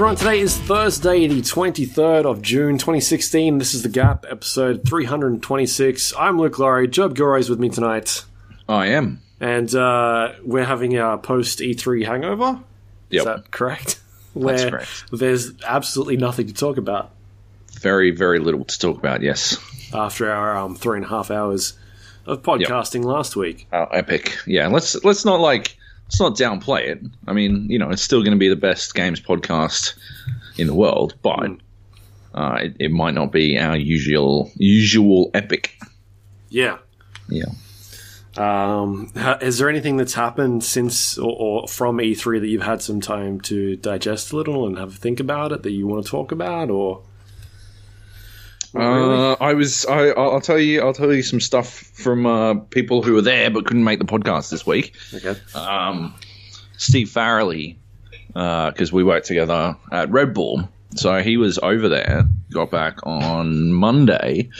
Everyone, today is Thursday, the 23rd of June 2016. This is The Gap, episode 326. I'm Luke Lawrie. Joab Gilroy's with me tonight. I am. And uh, we're having our post E3 hangover. Yep. Is that correct? Where correct. there's absolutely nothing to talk about Very, very little to talk about, yes. after our um, three and a half hours of podcasting last week. Epic. Yeah, let's let's not like let's not downplay it. I mean, you know, it's still going to be the best games podcast in the world, but uh, it, it might not be our usual usual epic. Yeah. Yeah. Um, is there anything that's happened since or, or from E3 that you've had some time to digest a little and have a think about it that you want to talk about, or? Uh, I was. I, I'll tell you. I'll tell you some stuff from uh, people who were there but couldn't make the podcast this week. okay, um, Steve Farrelly, because we worked together at Red Bull. So he was over there, got back on Monday,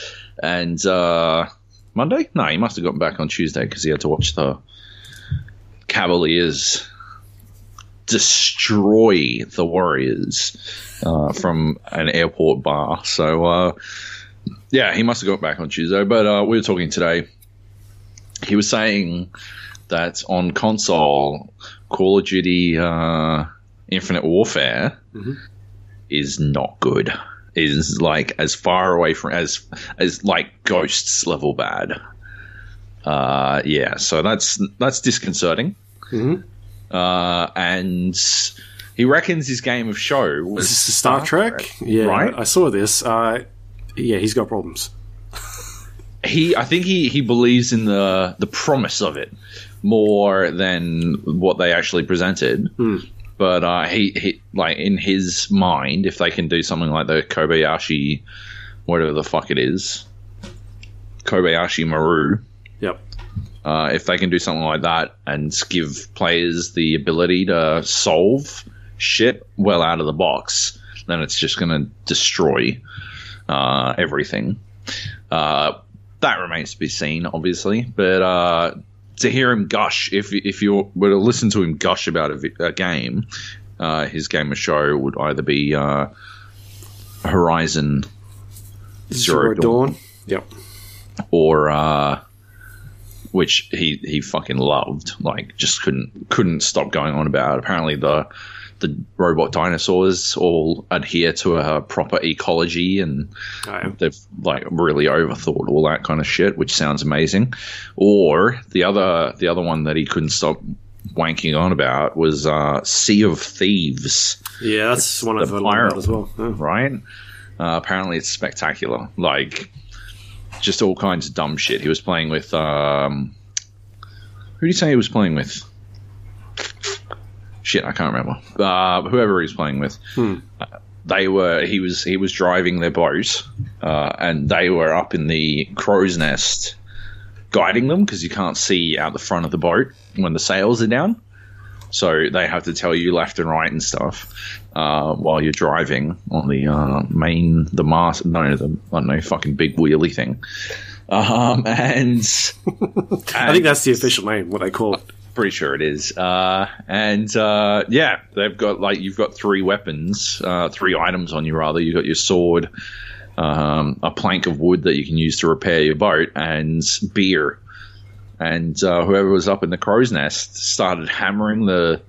and uh, Monday? No, he must have gotten back on Tuesday because he had to watch the Cavaliers destroy the Warriors uh, from an airport bar. So, uh, yeah, he must have got back on Tuesday. But uh, we were talking today. He was saying that on console, Call of Duty uh, Infinite Warfare is not good. Is like as far away from as as like Ghosts level bad. Uh, yeah, so that's that's disconcerting. Mhm. Uh, and he reckons his game of show was is this the Star Trek? Yeah, right? I saw this. Uh, yeah, he's got problems. he I think he, he believes in the the promise of it more than what they actually presented. But uh, he, he like in his mind, if they can do something like the Kobayashi, whatever the fuck it is, Kobayashi Maru. Uh, if they can do something like that and give players the ability to solve shit well out of the box, then it's just going to destroy uh, everything. Uh, that remains to be seen, obviously. But uh, to hear him gush, if if you were to listen to him gush about a, a game, uh, his game of show would either be uh, Horizon Zero, Dawn Yep. or uh, which he he fucking loved. Like, just couldn't couldn't stop going on about. Apparently, the the robot dinosaurs all adhere to a proper ecology, and am. they've like really overthought all that kind of shit, which sounds amazing. Or the other the other one that he couldn't stop wanking on about was uh, Sea of Thieves Yeah, that's one I've the pyro. as well. Yeah. right? Uh, apparently, it's spectacular. Like, just all kinds of dumb shit. He was playing with. Um, who did he say he was playing with? Shit, I can't remember. Uh, whoever was playing with. Uh, they were. He was. He was driving their boat, uh, and they were up in the crow's nest, guiding them because you can't see out the front of the boat when the sails are down. So they have to tell you left and right and stuff uh, while you're driving on the uh, main, the mast, no, the I don't know, fucking big wheelie thing. Um, and I think that's the official name. What they call it. pretty sure it is. Uh, and uh, yeah, they've got like you've got three weapons, uh, three items on you rather. You've got your sword, um, a plank of wood that you can use to repair your boat, and beer. And uh, whoever was up in the crow's nest started hammering the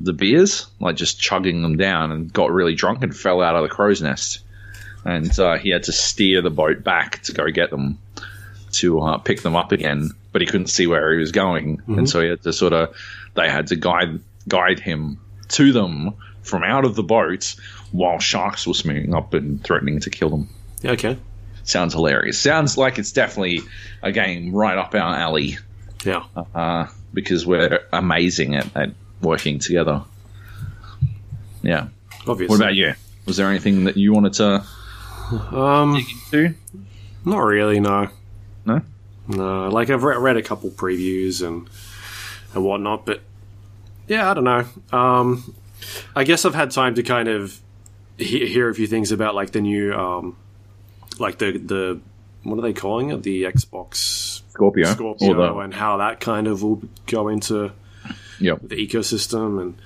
the beers, like just chugging them down, and got really drunk and fell out of the crow's nest. And uh, he had to steer the boat back to go get them to uh, pick them up again, but he couldn't see where he was going, and so he had to sort of they had to guide guide him to them from out of the boat while sharks were swimming up and threatening to kill them. Yeah, okay. Sounds hilarious. Sounds like it's definitely a game right up our alley Yeah. uh, because we're amazing at, at working together. Yeah. Obviously. What about you? Was there anything that you wanted to Um, do? not really. No. No. No. Like I've re- read a couple previews and and whatnot, but yeah, I don't know. Um, I guess I've had time to kind of he- hear a few things about like the new, um, like the the what are they calling it? The Xbox Scorpio. Scorpio and how that kind of will go into Yep. the ecosystem and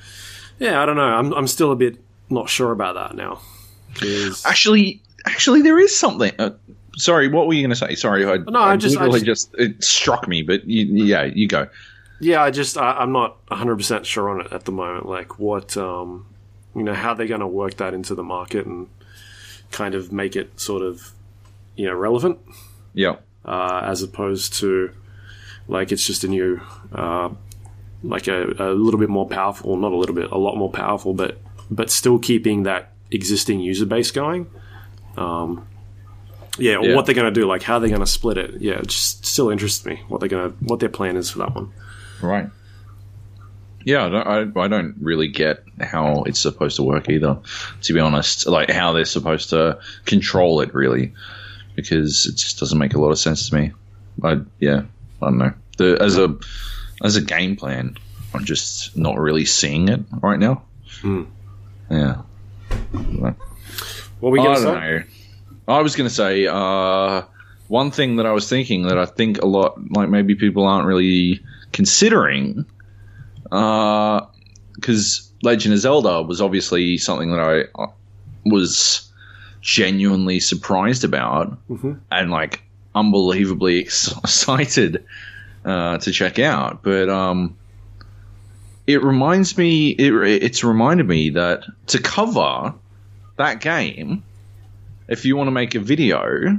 yeah, I don't know. I'm I'm still a bit not sure about that now. Actually, actually, there is something. Uh, sorry, what were you going to say? Sorry, I, No, I just- I literally just, it struck me. But you, yeah, you go. Yeah, I just I, I'm not 100 percent sure on it at the moment. Like what um, you know, how they're going to work that into the market and kind of make it sort of you know relevant Yeah, uh, as opposed to like it's just a new uh, like a, a little bit more powerful, not a little bit, a lot more powerful, but but still keeping that existing user base going. Um, yeah, or Yeah. what they're going to do, like how they're going to split it. Yeah, it just still interests me what they're going to what their plan is for that one. right. Yeah, I don't, I, I don't really get how it's supposed to work either. To be honest, like how they're supposed to control it, really, because it just doesn't make a lot of sense to me. I yeah, I don't know. The as a as a game plan, I'm just not really seeing it right now. Hmm. Yeah. What were we I going to say? know. I was going to say uh, one thing that I was thinking that I think a lot, like maybe people aren't really considering, because Legend of Zelda was obviously something that I uh, was genuinely surprised about Mhm. and like unbelievably excited uh, to check out. But um, it reminds me, it, it's reminded me that to cover that game, if you want to make a video,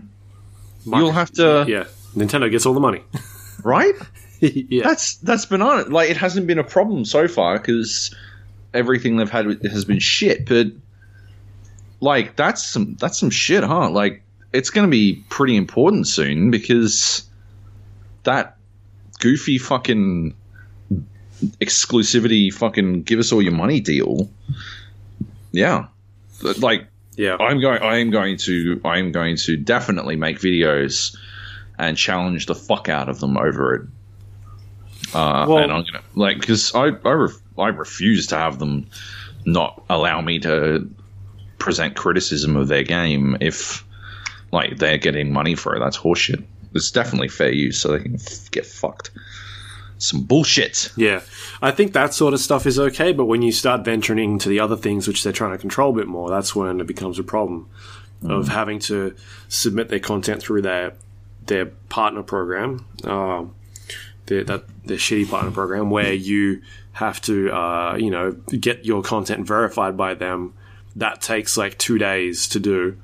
you'll have to, Yeah, Nintendo gets all the money. right? yeah, That's that's been on it. Like it hasn't been a problem so far because everything they've had has been shit. But like that's some that's some shit, huh? Like it's going to be pretty important soon because that goofy fucking exclusivity fucking give us all your money deal. Yeah, like yeah. I'm going. I am going to. I am going to definitely make videos and challenge the fuck out of them over it. Uh, Well- and I'm gonna like because I I, ref, I refuse to have them not allow me to present criticism of their game if like they're getting money for it. That's horseshit. It's definitely fair use, so they can f- get fucked. Some bullshit. Yeah, I think that sort of stuff is okay, but when you start venturing into the other things which they're trying to control a bit more, that's when it becomes a problem of having to submit their content through their their partner program, um, their that their shitty partner program, where you have to uh, you know get your content verified by them. That takes like two days to do,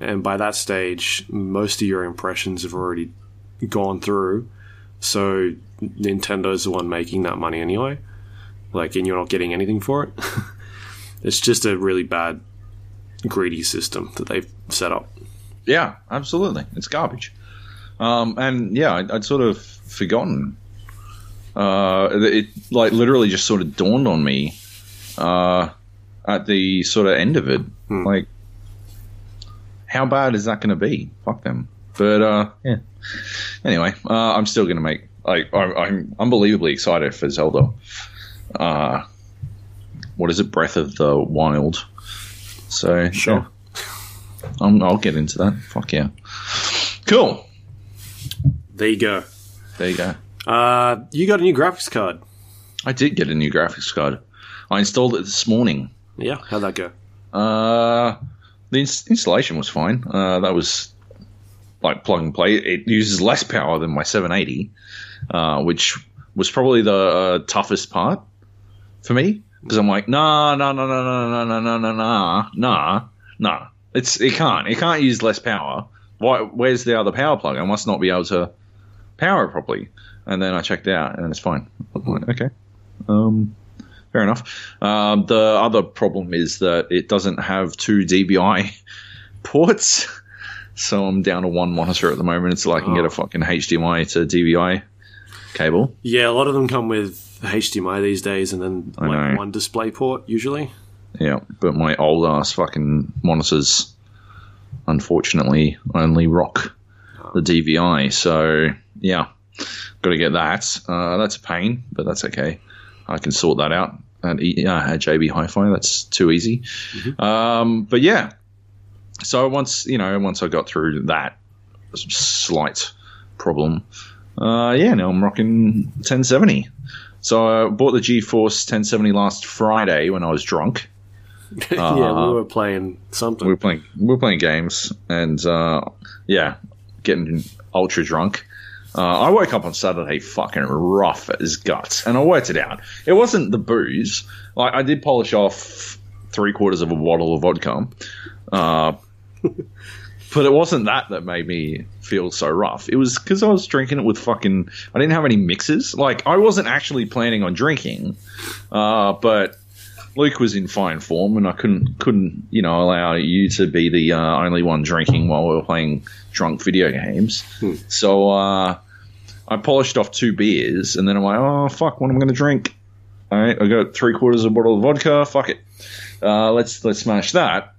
and by that stage, most of your impressions have already gone through. So Nintendo's the one making that money anyway. Like, and you're not getting anything for it. it's just a really bad, greedy system that they've set up. Yeah, absolutely. It's garbage. Um, and yeah, I'd, I'd sort of forgotten. Uh, it like literally just sort of dawned on me uh, at the sort of end of it. Like, how bad is that going to be? Fuck them. But uh, yeah. Anyway, uh, I'm still going to make. Like, I, I'm unbelievably excited for Zelda. Uh, what is it? Breath of the Wild. So Sure. yeah. I'm, I'll get into that. Fuck yeah. Cool. There you go. There you go. Uh, you got a new graphics card. I did get a new graphics card. I installed it this morning. Yeah, how'd that go? Uh, the ins- installation was fine. Uh, that was like plug and play. It uses less power than my 780, uh, which was probably the uh, toughest part for me because I'm like, nah, nah, nah, nah, nah, nah, nah, nah, nah, nah, nah. It's it can't it can't use less power. Why? Where's the other power plug? I must not be able to power it properly. And then I checked out, and it's fine. Okay, um, fair enough. Um, the other problem is that it doesn't have two DVI ports, so I'm down to one monitor at the moment until I can get Oh. a fucking HDMI to DVI cable. Yeah, a lot of them come with HDMI these days, and then like one display port usually. Yeah, but my old ass fucking monitors, unfortunately, only rock the DVI. So yeah, got to get that. Uh, that's a pain, but that's okay. I can sort that out at, E- uh, at JB Hi-Fi. That's too easy. Um, but yeah, so once you know, once I got through that slight problem, uh, yeah, now I'm rocking 1070. So I bought the GeForce 1070 last Friday when I was drunk yeah, we were playing something. we were playing we were playing games and uh, yeah, getting ultra drunk. Uh, I woke up on Saturday fucking rough as guts, and I worked it out. It wasn't the booze. Like I did polish off three quarters of a bottle of vodka, uh, but it wasn't that that made me feel so rough. It was because I was drinking it with fucking. I didn't have any mixes. Like I wasn't actually planning on drinking, uh, but Luke was in fine form, and I couldn't couldn't you know allow you to be the uh, only one drinking while we were playing drunk video games. So uh, I polished off two beers, and then I'm like, oh fuck, what am I going to drink? All right, I got three quarters of a bottle of vodka. Fuck it, uh, let's let's smash that.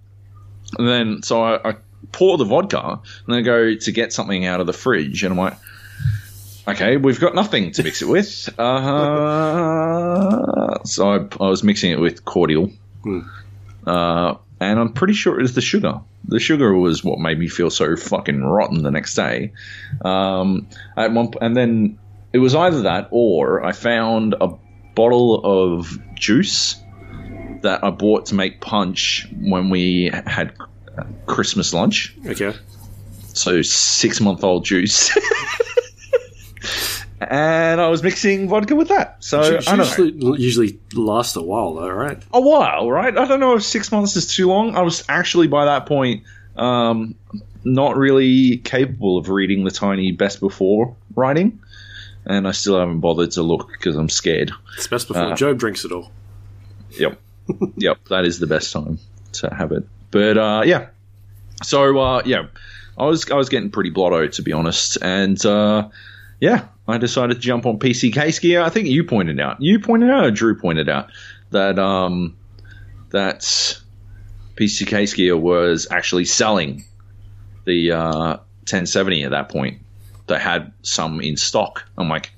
And then so I, I pour the vodka, and then I go to get something out of the fridge, and I'm like. Okay, we've got nothing to mix it with. Uh, so I, I was mixing it with cordial, uh, and I'm pretty sure it was the sugar. The sugar was what made me feel so fucking rotten the next day. Um, at one, and then it was either that or I found a bottle of juice that I bought to make punch when we had Christmas lunch. Okay. So six month old juice. and I was mixing vodka with that. So I don't know. usually, usually lasts a while, though, right? a while, right? I don't know if six months is too long. I was actually by that point um, not really capable of reading the tiny best before writing, and I still haven't bothered to look because I'm scared. It's best before Uh. Joab drinks it all. Yep, yep, that is the best time to have it. But uh, yeah, so uh, yeah, I was I was getting pretty blotto to be honest, and uh, yeah, I decided to jump on PC Case Gear. I think you pointed out, you pointed out, Drew pointed out that um, that PC Case Gear was actually selling the uh, 1070 at that point. They had some in stock. I'm like,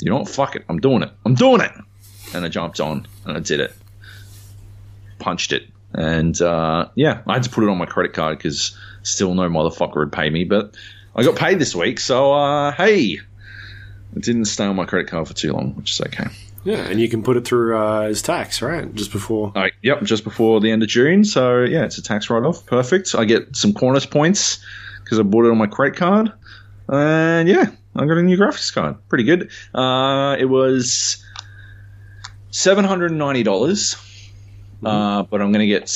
you know what? Fuck it. I'm doing it. I'm doing it. And I jumped on and I did it. Punched it. And uh, yeah, I had to put it on my credit card because still no motherfucker would pay me. But I got paid this week. So uh, hey, it didn't stay on my credit card for too long, which is okay. Yeah, and you can put it through uh, as tax, right? Just before. Uh, yep, just before the end of June. So yeah, it's a tax write off. Perfect. I get some Qantas points because I bought it on my credit card. And yeah, I got a new graphics card. Pretty good. Uh, it was seven hundred and ninety dollars, uh, but I'm going to get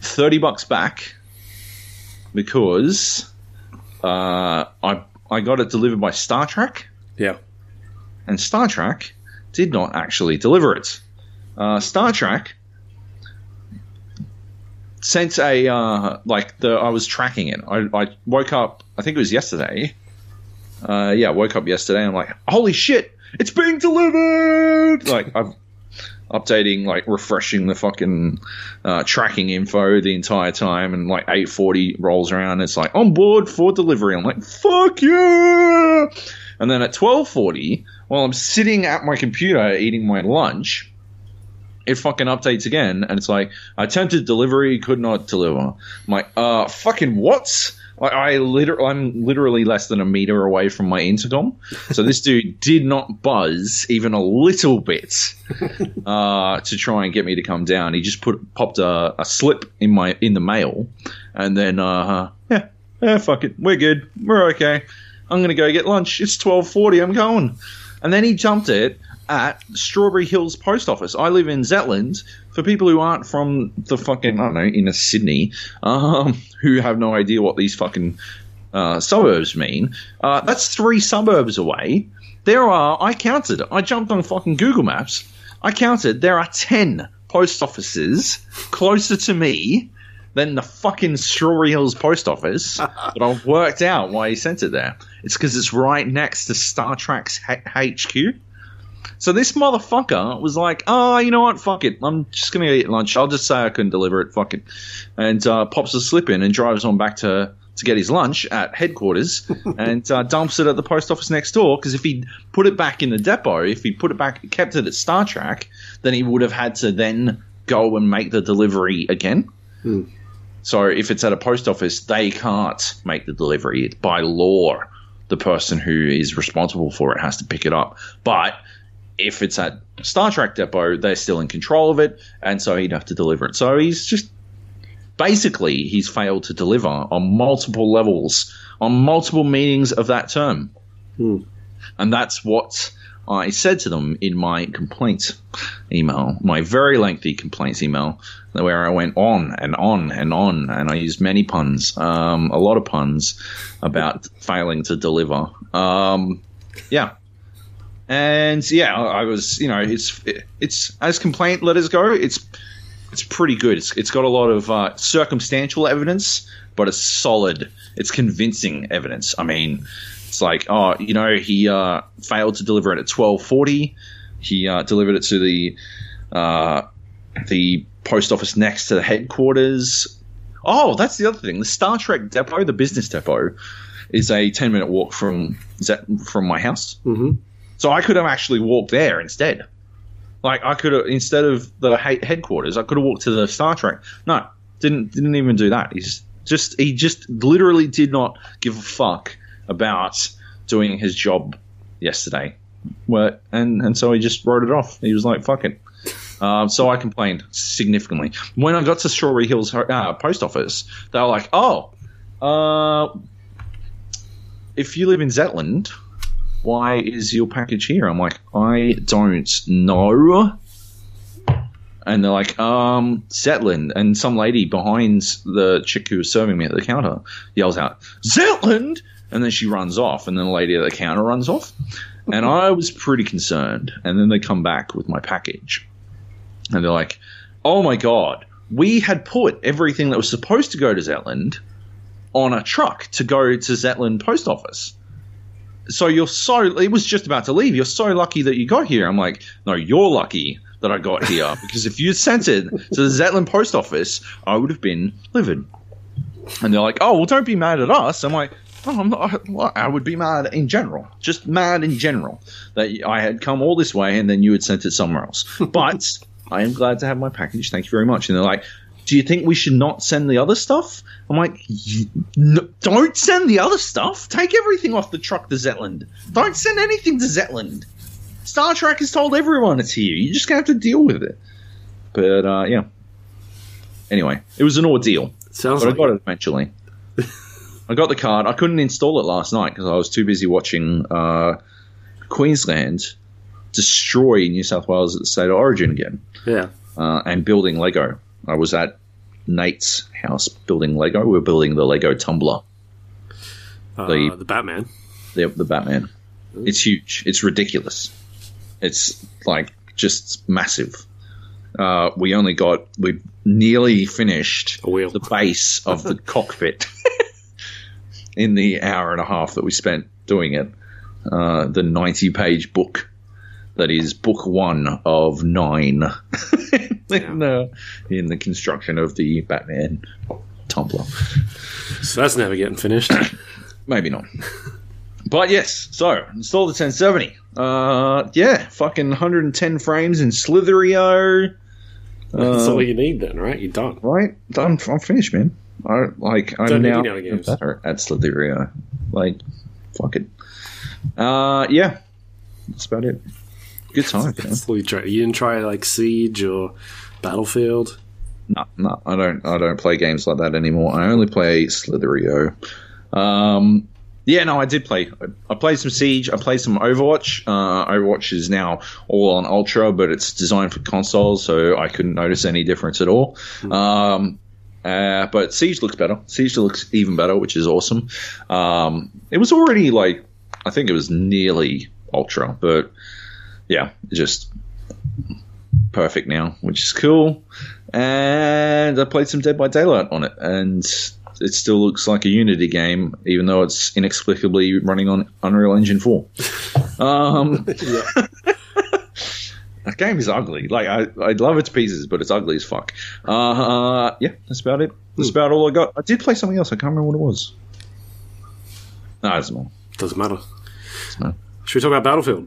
thirty bucks back because uh, I I got it delivered by StarTrack Yeah. and StarTrack did not actually deliver it. Uh, StarTrack sent a uh, like the I was tracking it. I, I woke up. I think it was yesterday. Uh, yeah, I woke up yesterday. I'm like, holy shit, it's being delivered! Like I'm updating, like refreshing the fucking uh, tracking info the entire time, and like 8:40 rolls around. It's like on board for delivery. I'm like, fuck yeah! And then at 12:40, while I'm sitting at my computer eating my lunch, it fucking updates again, and it's like attempted delivery could not deliver. I'm like, uh, fucking what? Like I literally, I'm literally less than a meter away from my intercom, so this dude did not buzz even a little bit uh, to try and get me to come down. He just put popped a, a slip in my in the mail, and then uh, yeah, yeah, fuck it, we're good, we're okay. I'm gonna go get lunch. It's twelve forty. I'm going. And then he jumped it at Strawberry Hills Post Office. I live in Zetland. For people who aren't from the fucking I don't know inner Sydney, um, who have no idea what these fucking uh, suburbs mean, uh, that's three suburbs away. There are. I counted. I jumped on fucking Google Maps. I counted. There are ten post offices closer to me than the fucking Strawberry Hills post office. but I've worked out why he sent it there. It's because it's right next to StarTrack's H- HQ. So this motherfucker was like, oh, you know what? Fuck it. I'm just going to eat lunch. I'll just say I couldn't deliver it. Fuck it. And uh, pops a slip in and drives on back to, to get his lunch at headquarters and uh, dumps it at the post office next door. Because if he'd put it back in the depot, if he put it back, kept it at StarTrack, then he would have had to then go and make the delivery again. So if it's at a post office, they can't make the delivery. It's by law, the person who is responsible for it has to pick it up. But if it's at StarTrack Depot, they're still in control of it, and so he'd have to deliver it. So he's just basically he's failed to deliver on multiple levels, on multiple meanings of that term, and that's what I said to them in my complaint email, my very lengthy complaints email, where I went on and on and on, and I used many puns, um, a lot of puns about failing to deliver. Um, yeah. And yeah, I was, you know, it's it's as complaint letters go, it's it's pretty good. It's, it's got a lot of uh, circumstantial evidence, but it's solid. It's convincing evidence. I mean, it's like, oh, you know, he uh, failed to deliver it at twelve forty. He uh, delivered it to the uh, the post office next to the headquarters. Oh, that's the other thing. The StarTrack depot, the business depot, is a ten minute walk from is that from my house. Mm-hmm. So I could have actually walked there instead. Like I could have instead of the headquarters, I could have walked to the StarTrack. No, didn't didn't even do that. He's just he just literally did not give a fuck about doing his job yesterday. Well, and and so he just wrote it off. He was like, "Fuck it." Um, so I complained significantly when I got to Strawberry Hills uh, post office. They were like, "Oh, uh, if you live in Zetland, why is your package here? I'm like, I don't know. And they're like, um, Zetland. And some lady behind the chick who was serving me at the counter yells out, Zetland! And then she runs off, and then the lady at the counter runs off. And I was pretty concerned. And then they come back with my package. And they're like, oh my god, we had put everything that was supposed to go to Zetland on a truck to go to Zetland post office so you're so it was just about to leave. You're so lucky that you got here. I'm like, no, you're lucky that I got here because if you'd sent it to the Zetland post office, I would have been livid. And they're like, oh, well, don't be mad at us. I'm like, oh, I'm not. I would be mad in general, just mad in general that I had come all this way and then you had sent it somewhere else. But I am glad to have my package. Thank you very much. And they're like, do you think we should not send the other stuff? I'm like, no, don't send the other stuff. Take everything off the truck to Zetland. Don't send anything to Zetland. StarTrack has told everyone it's here. You're just gonna have to deal with it. But uh, yeah. Anyway, it was an ordeal, Sounds but I like got it eventually. I got the card. I couldn't install it last night because I was too busy watching uh, Queensland destroy New South Wales at the state of origin again yeah. uh, and building Lego. I was at Nate's house building Lego. We were building the Lego tumbler, Uh, The- the Batman. the, the Batman. It's huge. It's ridiculous. It's like just massive. Uh, we only got we nearly finished the base of the cockpit in the hour and a half that we spent doing it. Uh, the ninety-page book that is book one of nine in, the, in the construction of the Batman tumbler. So that's never getting finished. Maybe not. But yes, so install the 1070. Uh, yeah, fucking 110 frames in Slither.io. that's Uh, all you need then, right? You're done. right? I'm, I'm finished, man. I like I'm Don't now any other games. better at Slither.io. Like, fuck it. Uh, yeah, that's about it. Good time. That's all you try. You didn't try like Siege or Battlefield. No, no, I don't. I don't play games like that anymore. I only play Slither.io. Um, yeah, no, I did play. I played some Siege. I played some Overwatch. Uh, Overwatch is now all on Ultra, but it's designed for consoles, so I couldn't notice any difference at all. Um, uh, but Siege looks better. Siege looks even better, which is awesome. Um, it was already like I think it was nearly Ultra, but yeah, just perfect now, which is cool. And I played some Dead by Daylight on it, and it still looks like a Unity game, even though it's inexplicably running on Unreal Engine 4. Um, that game is ugly. Like I, I love its pieces, but it's ugly as fuck. Uh, yeah, that's about it. That's about all I got. I did play something else. I can't remember what it was. No, it doesn't matter. Doesn't matter. Doesn't matter. Should we talk about Battlefield?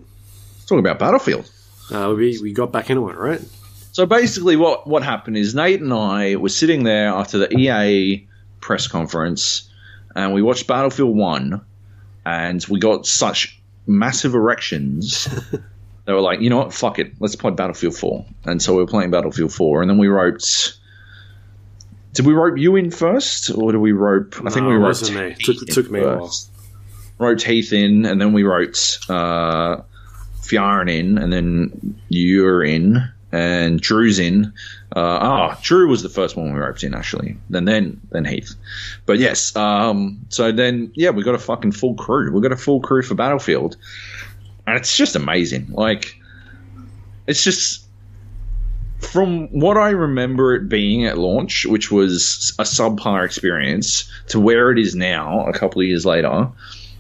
Let's talk about Battlefield. Uh, we we got back into it, right? So basically, what what happened is Nate and I were sitting there after the EA press conference, and we watched Battlefield One, and we got such massive erections they were like, you know what, fuck it, let's play Battlefield 4. And so we were playing Battlefield 4, and then we wrote. Did we rope you in first, or did we rope? I think we it wrote. me. It took- it took in me a while. first. Wrote Heath in, and then we wrote uh, Fjarn in, and then you're in, and Drew's in. Uh, ah, Drew was the first one we roped in actually. Then then then Heath. But yes, um, so then yeah, we got a fucking full crew. We got a full crew for Battlefield, and it's just amazing. Like, it's just from what I remember it being at launch, which was a subpar experience, to where it is now, a couple of years later.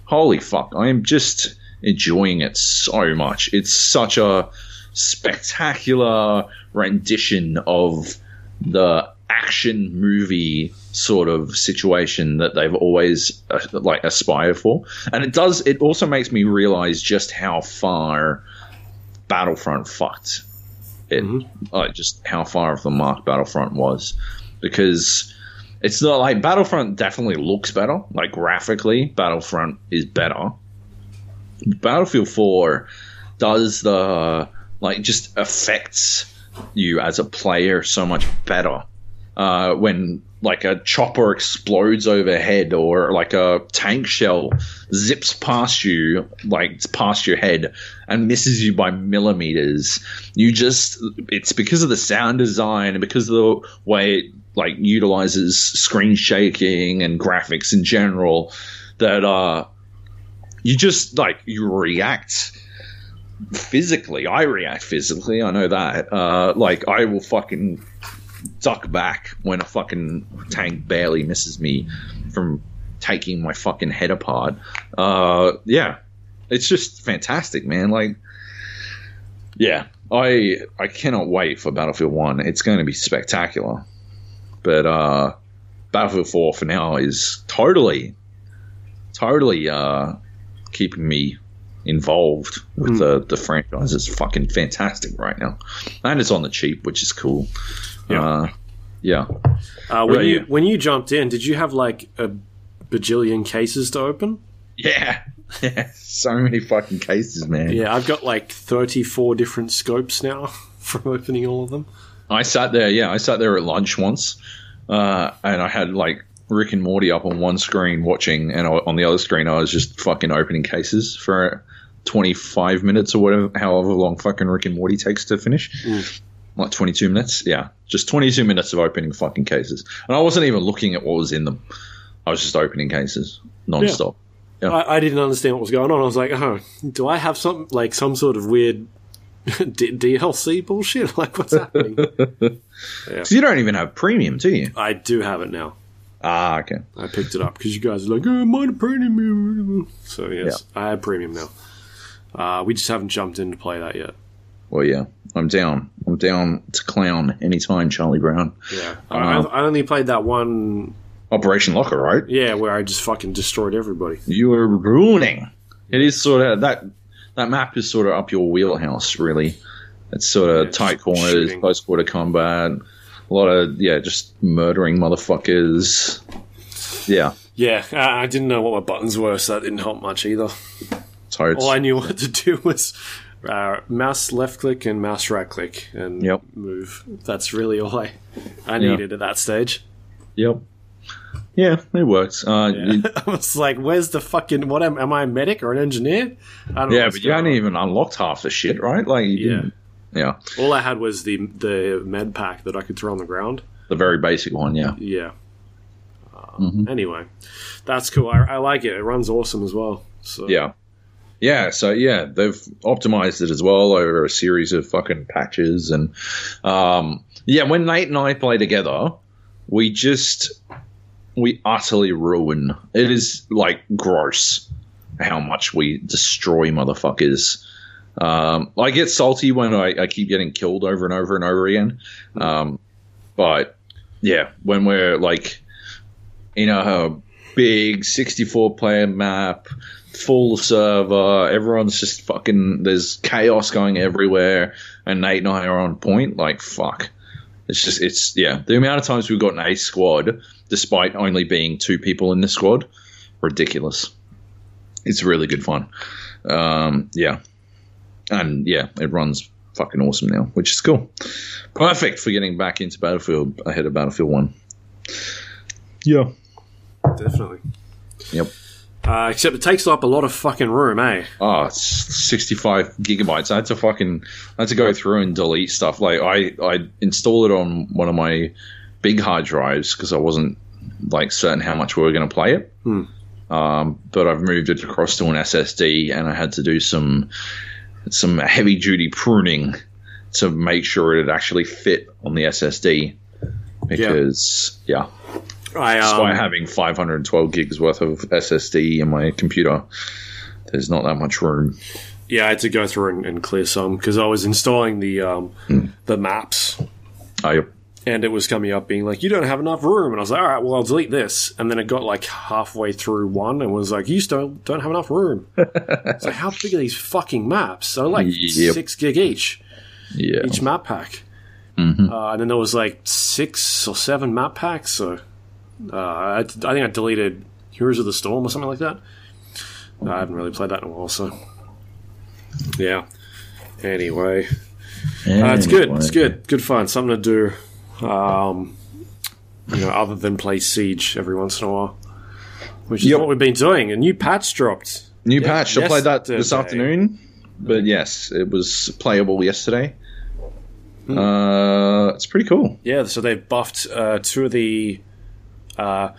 Holy fuck! I am just enjoying it so much. It's such a spectacular rendition of the action movie sort of situation that they've always uh, like aspired for. And it does it also makes me realize just how far battlefront fucked. It like just how far off the mark battlefront was. Because it's not like battlefront definitely looks better. Like graphically battlefront is better battlefield 4 does the like just affects you as a player so much better. Uh, when like a chopper explodes overhead or like a tank shell zips past you like past your head and misses you by millimeters. You just it's because of the sound design and because of the way it like utilizes screen shaking and graphics in general that uh you just like you react physically. I react physically. I know that. Uh, like I will fucking duck back when a fucking tank barely misses me from taking my fucking head apart. Uh, yeah, it's just fantastic, man. Like, yeah, I I cannot wait for Battlefield One. It's going to be spectacular. But uh, Battlefield Four for now is totally, totally uh, keeping me involved with the, the franchise. It's fucking fantastic right now, and it's on the cheap, which is cool. Yeah. uh, yeah. Uh, when you you? when you jumped in, did you have like a bajillion cases to open? Yeah. Yeah. So many fucking cases, man. Yeah, I've got like thirty four different scopes now from opening all of them. I sat there, yeah, I sat there at lunch once, uh, and I had like Rick and Morty up on one screen watching, and I, on the other screen I was just fucking opening cases for 25 minutes or whatever, however long fucking Rick and Morty takes to finish. Hmm. Like 22 minutes? Yeah. Just 22 minutes of opening fucking cases. And I wasn't even looking at what was in them. I was just opening cases non-stop. I, I didn't understand what was going on. I was like, oh, do I have some like some sort of weird D- DLC bullshit? Like, what's happening? So you don't even have premium, do you? I do have it now. Ah, okay. I picked it up because you guys are like, oh, mine premium. So yes, I have premium now. Uh, we just haven't jumped in to play that yet. Well, yeah, I'm down. I'm down to clown anytime, Charlie Brown. Yeah, I, I only played that one. Operation Locker, right? Yeah, where I just fucking destroyed everybody. You are ruining. It is sort of that. That map is sort of up your wheelhouse, really. It's sort of Yeah, tight corners, shooting. close quarter combat, a lot of yeah, just murdering motherfuckers. Yeah, Yeah, I, I didn't know what my buttons were, so that didn't help much either. totes. All I knew what to do was uh, mouse left click and mouse right click and Yep. move. That's really all I I needed at that stage. Yep. Yeah, it works. Uh, Yeah. you- I was like, "Where's the fucking what? Am, am I a medic or an engineer?" I don't know. yeah, but you hadn't even unlocked half the shit, right? Like, you Yeah. Yeah, All I had was the the med pack that I could throw on the ground. the very basic one. Yeah, Yeah. Uh, Mm-hmm. Anyway, that's cool. I, I like it. It runs awesome as well. So yeah, yeah. So yeah, they've optimized it as well over a series of fucking patches, and um, yeah, when Nate and I play together, we just we utterly ruin. It is like gross how much we destroy motherfuckers. Um, I get salty when I, I keep getting killed over and over and over again. Um, but yeah, when we're like in a big 64 player map, full server, everyone's just fucking, there's chaos going everywhere, and Nate and I are on point, like, fuck. It's just, it's, yeah. The amount of times we've got an ace squad, despite only being two people in the squad, ridiculous. It's really good fun. Um, yeah. And yeah, it runs fucking awesome now, which is cool. Perfect for getting back into Battlefield ahead of Battlefield One. Yeah. Definitely. Yep. Uh, except it takes up a lot of fucking room, eh? Oh, it's 65 gigabytes. I had to fucking, I had to go through and delete stuff. Like I, I installed it on one of my big hard drives because I wasn't like certain how much we were going to play it. Hmm. Um, but I've moved it across to an SSD, and I had to do some some heavy duty pruning to make sure it actually fit on the SSD. Because yeah, I, despite um, having 512 gigs worth of SSD in my computer, there's not that much room. yeah, I had to go through and, and clear some because I was installing the um, the maps, I and it was coming up being like, "You don't have enough room," and I was like, "All right, well, I'll delete this." And then it got like halfway through one and was like, "You still don't have enough room." like, how big are these fucking maps? They're like Yep. six gig each, yeah. each map pack. Uh, and then there was like six or seven map packs. So uh, I, I think I deleted Heroes of the Storm or something like that. I haven't really played that in a while, so yeah. Anyway, uh, it's good. It's good. Good fun. Something to do. Um, you know, other than play Siege every once in a while, which is Yep. what we've been doing. A new patch dropped. New Yeah, patch. I played that this afternoon, but yes, it was playable yesterday. Uh, it's pretty cool. Yeah, so they've buffed uh, two of the uh,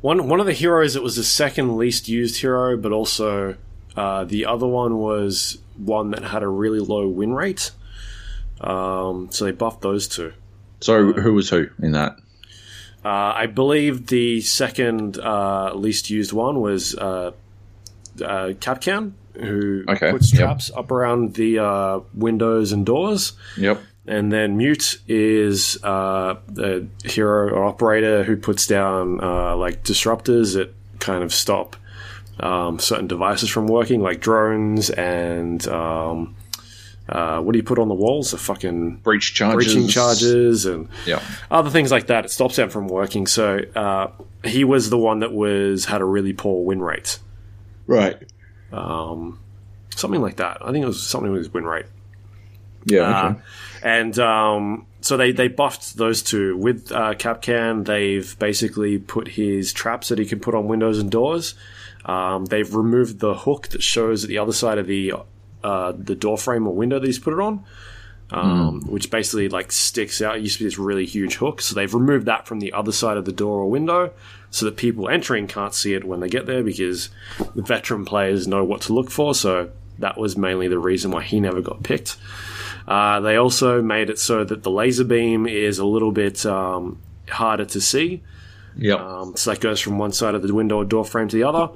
one one of the heroes that was the second least used hero, but also uh, the other one was one that had a really low win rate. Um, so they buffed those two. So who was who in that? Uh, I believe the second uh, least used one was uh, uh, Kapkan, who Okay, puts yep. traps up around the uh, windows and doors. Yep. And then Mute is uh, the hero or operator who puts down uh, like disruptors that kind of stop um, certain devices from working, like drones and um, uh, what do you put on the walls? The fucking Breach charges. breaching charges and Yeah. other things like that. It stops them from working. So uh, he was the one that was had a really poor win rate, Right. um, something like that. I think it was something with his win rate. Yeah. Uh, okay. and um, so they, they buffed those two. With uh, Kapkan, they've basically put his traps that he can put on windows and doors. Um, they've removed the hook that shows at the other side of the uh, the door frame or window that he's put it on, um, which basically like sticks out. It used to be this really huge hook, so they've removed that from the other side of the door or window, so that people entering can't see it when they get there because the veteran players know what to look for. So that was mainly the reason why he never got picked. Uh, they also made it so that the laser beam is a little bit um, harder to see. Yep. Um, so that goes from one side of the window or door frame to the other.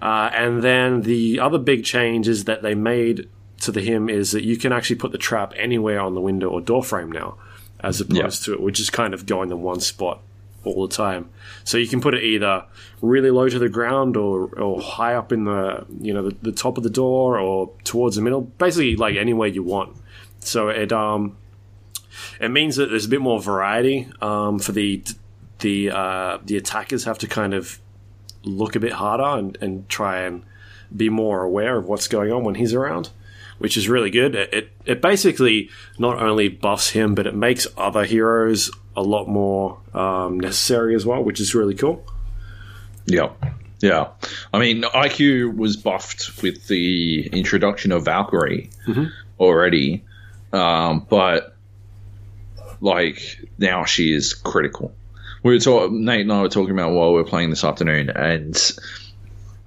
Uh, and then the other big change is that they made to the him is that you can actually put the trap anywhere on the window or door frame now, as opposed to it, which is kind of going in one spot all the time. So you can put it either really low to the ground or, or high up in the you know the, the top of the door or towards the middle, basically like anywhere you want. So it um it means that there's a bit more variety um, for the the uh, the attackers have to kind of look a bit harder and, and try and be more aware of what's going on when he's around, which is really good. It, it it basically not only buffs him, but it makes other heroes a lot more um, necessary as well, which is really cool. Yeah. Yeah. I mean, IQ was buffed with the introduction of Valkyrie already, um, but like now she is critical. We were talking, Nate and I were talking about while we were playing this afternoon, and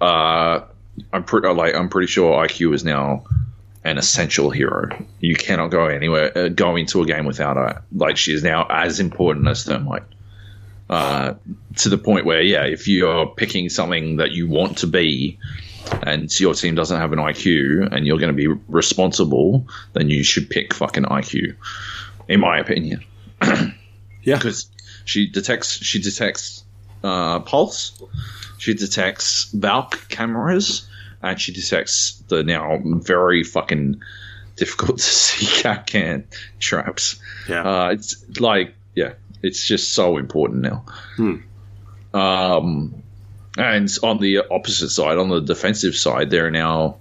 uh, I'm pretty like I'm pretty sure IQ is now an essential hero. You cannot go anywhere, uh, go into a game without her. Like she is now as important as Thermite uh, to the point where, yeah, if you're picking something that you want to be and your team doesn't have an IQ and you're going to be responsible, then you should pick fucking IQ, in my opinion. Yeah. Because she detects, she detects uh, pulse, she detects Valk cameras, and she detects the now very fucking difficult to see Kapkan traps. Yeah. Uh, it's like, yeah, it's just so important now. Um, and on the opposite side, on the defensive side, there are now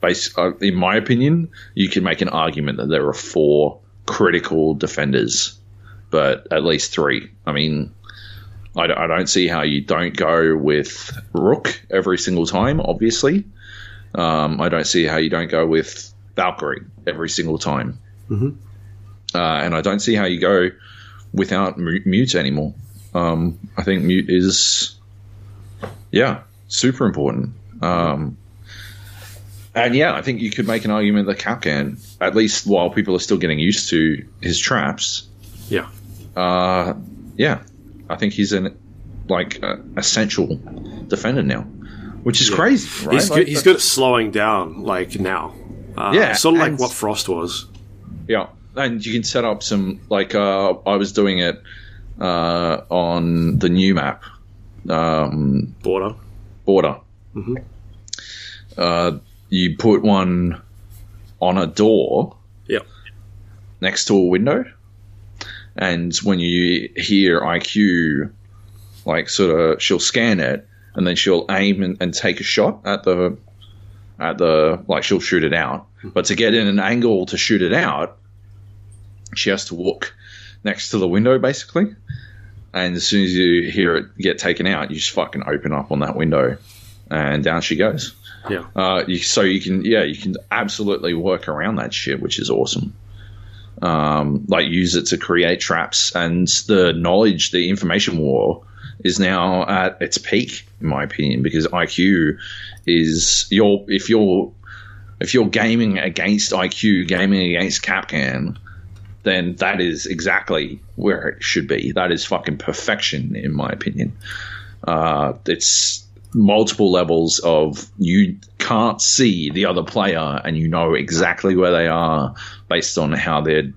base, uh, in my opinion, you can make an argument that there are four critical defenders, but at least three. I mean, I, don't- I don't see how you don't go with Rook every single time. Obviously, um, I don't see how you don't go with Valkyrie every single time, mm-hmm. uh, and I don't see how you go without Mute anymore. Um, I think Mute is, yeah, super important. Um, and yeah, I think you could make an argument that Kapkan, at least while people are still getting used to his traps, Yeah. Uh, yeah, I think he's an like uh, essential defender now, which is crazy, right? He's, Like, good, he's good at slowing down, like now. Uh, Yeah, Sort of like what Frost was. Yeah, and you can set up some like uh, I was doing it uh, on the new map, um, Border. border. Uh, you put one on a door Yep. next to a window, and when you hear IQ, like sort of, she'll scan it, and then she'll aim and, and take a shot at the at the like she'll shoot it out. But to get in an angle to shoot it out, she has to walk next to the window basically. And as soon as you hear it get taken out, you just fucking open up on that window, and down she goes. Yeah. Uh, you, so you can, yeah, you can absolutely work around that shit, which is awesome. Um, like use it to create traps, and the knowledge, the information war, is now at its peak, in my opinion, because IQ is your if you're if you're gaming against IQ, gaming against Kapkan, then that is exactly where it should be. That is fucking perfection, in my opinion. Uh, it's multiple levels of you can't see the other player and you know exactly where they are based on how they're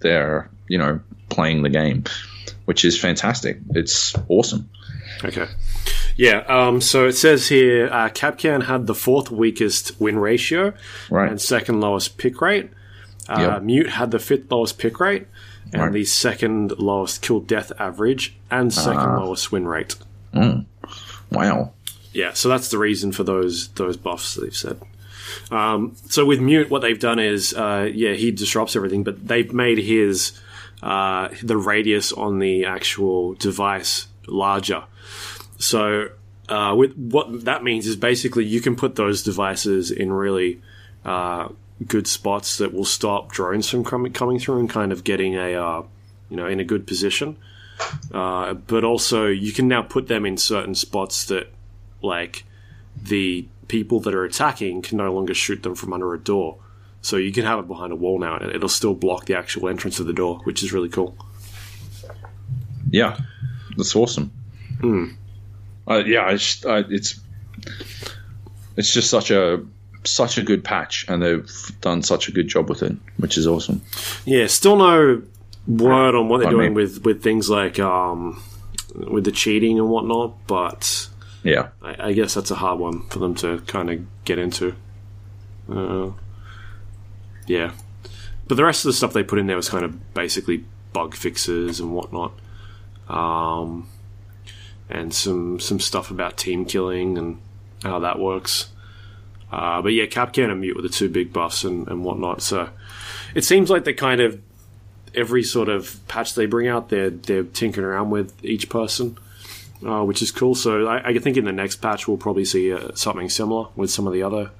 they're you know playing the game, which is fantastic. It's awesome. Okay. Yeah, um, so it says here uh, Kapkan had the fourth weakest win ratio Right. and second lowest pick rate. Uh, Yep. Mute had the fifth lowest pick rate and Right. the second lowest kill death average and second Ah. lowest win rate. Wow. Yeah, so that's the reason for those those buffs they've said. Um, so with Mute, what they've done is, uh, yeah, he disrupts everything, but they've made his uh, the radius on the actual device larger. So uh, with what that means is basically you can put those devices in really uh, good spots that will stop drones from com- coming through and kind of getting a uh, you know in a good position. Uh, but also you can now put them in certain spots that like the people that are attacking can no longer shoot them from under a door. So you can have it behind a wall now, and it'll still block the actual entrance of the door, which is really cool. Yeah, that's awesome. Uh, yeah, it's, uh, it's it's just such a such a good patch, and they've done such a good job with it, which is awesome. Yeah, still no word on what they're Pardon doing me. with with things like um, with the cheating and whatnot, but Yeah, I, I guess that's a hard one for them to kind of get into. Uh, yeah, but the rest of the stuff they put in there was kind of basically bug fixes and whatnot, um, and some some stuff about team killing and how that works. Uh, but yeah, Kapkan and Mute were the two big buffs and, and whatnot. So it seems like they kind of every sort of patch they bring out, they're they're tinkering around with each person uh, which is cool. So I, I think in the next patch we'll probably see uh, something similar with some of the other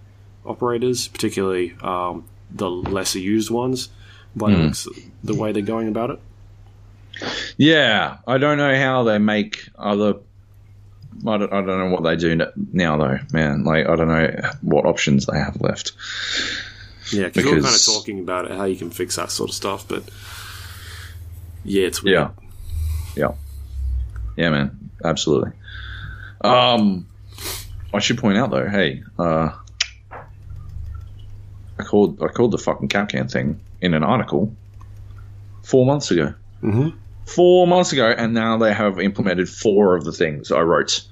operators, particularly um, the lesser used ones. By the the way they're going about it. yeah. I don't know how they make other. I don't, I don't know what they do now, though, man. Like, I don't know what options they have left. Yeah, because we we're kind of talking about it, how you can fix that sort of stuff, but yeah, it's weird. Yeah. Yeah. Yeah, man. Absolutely. Um, I should point out though, hey, uh, I called I called the fucking Kapkan thing in an article four months ago. Mhm. Four months ago, and now they have implemented four of the things I wrote.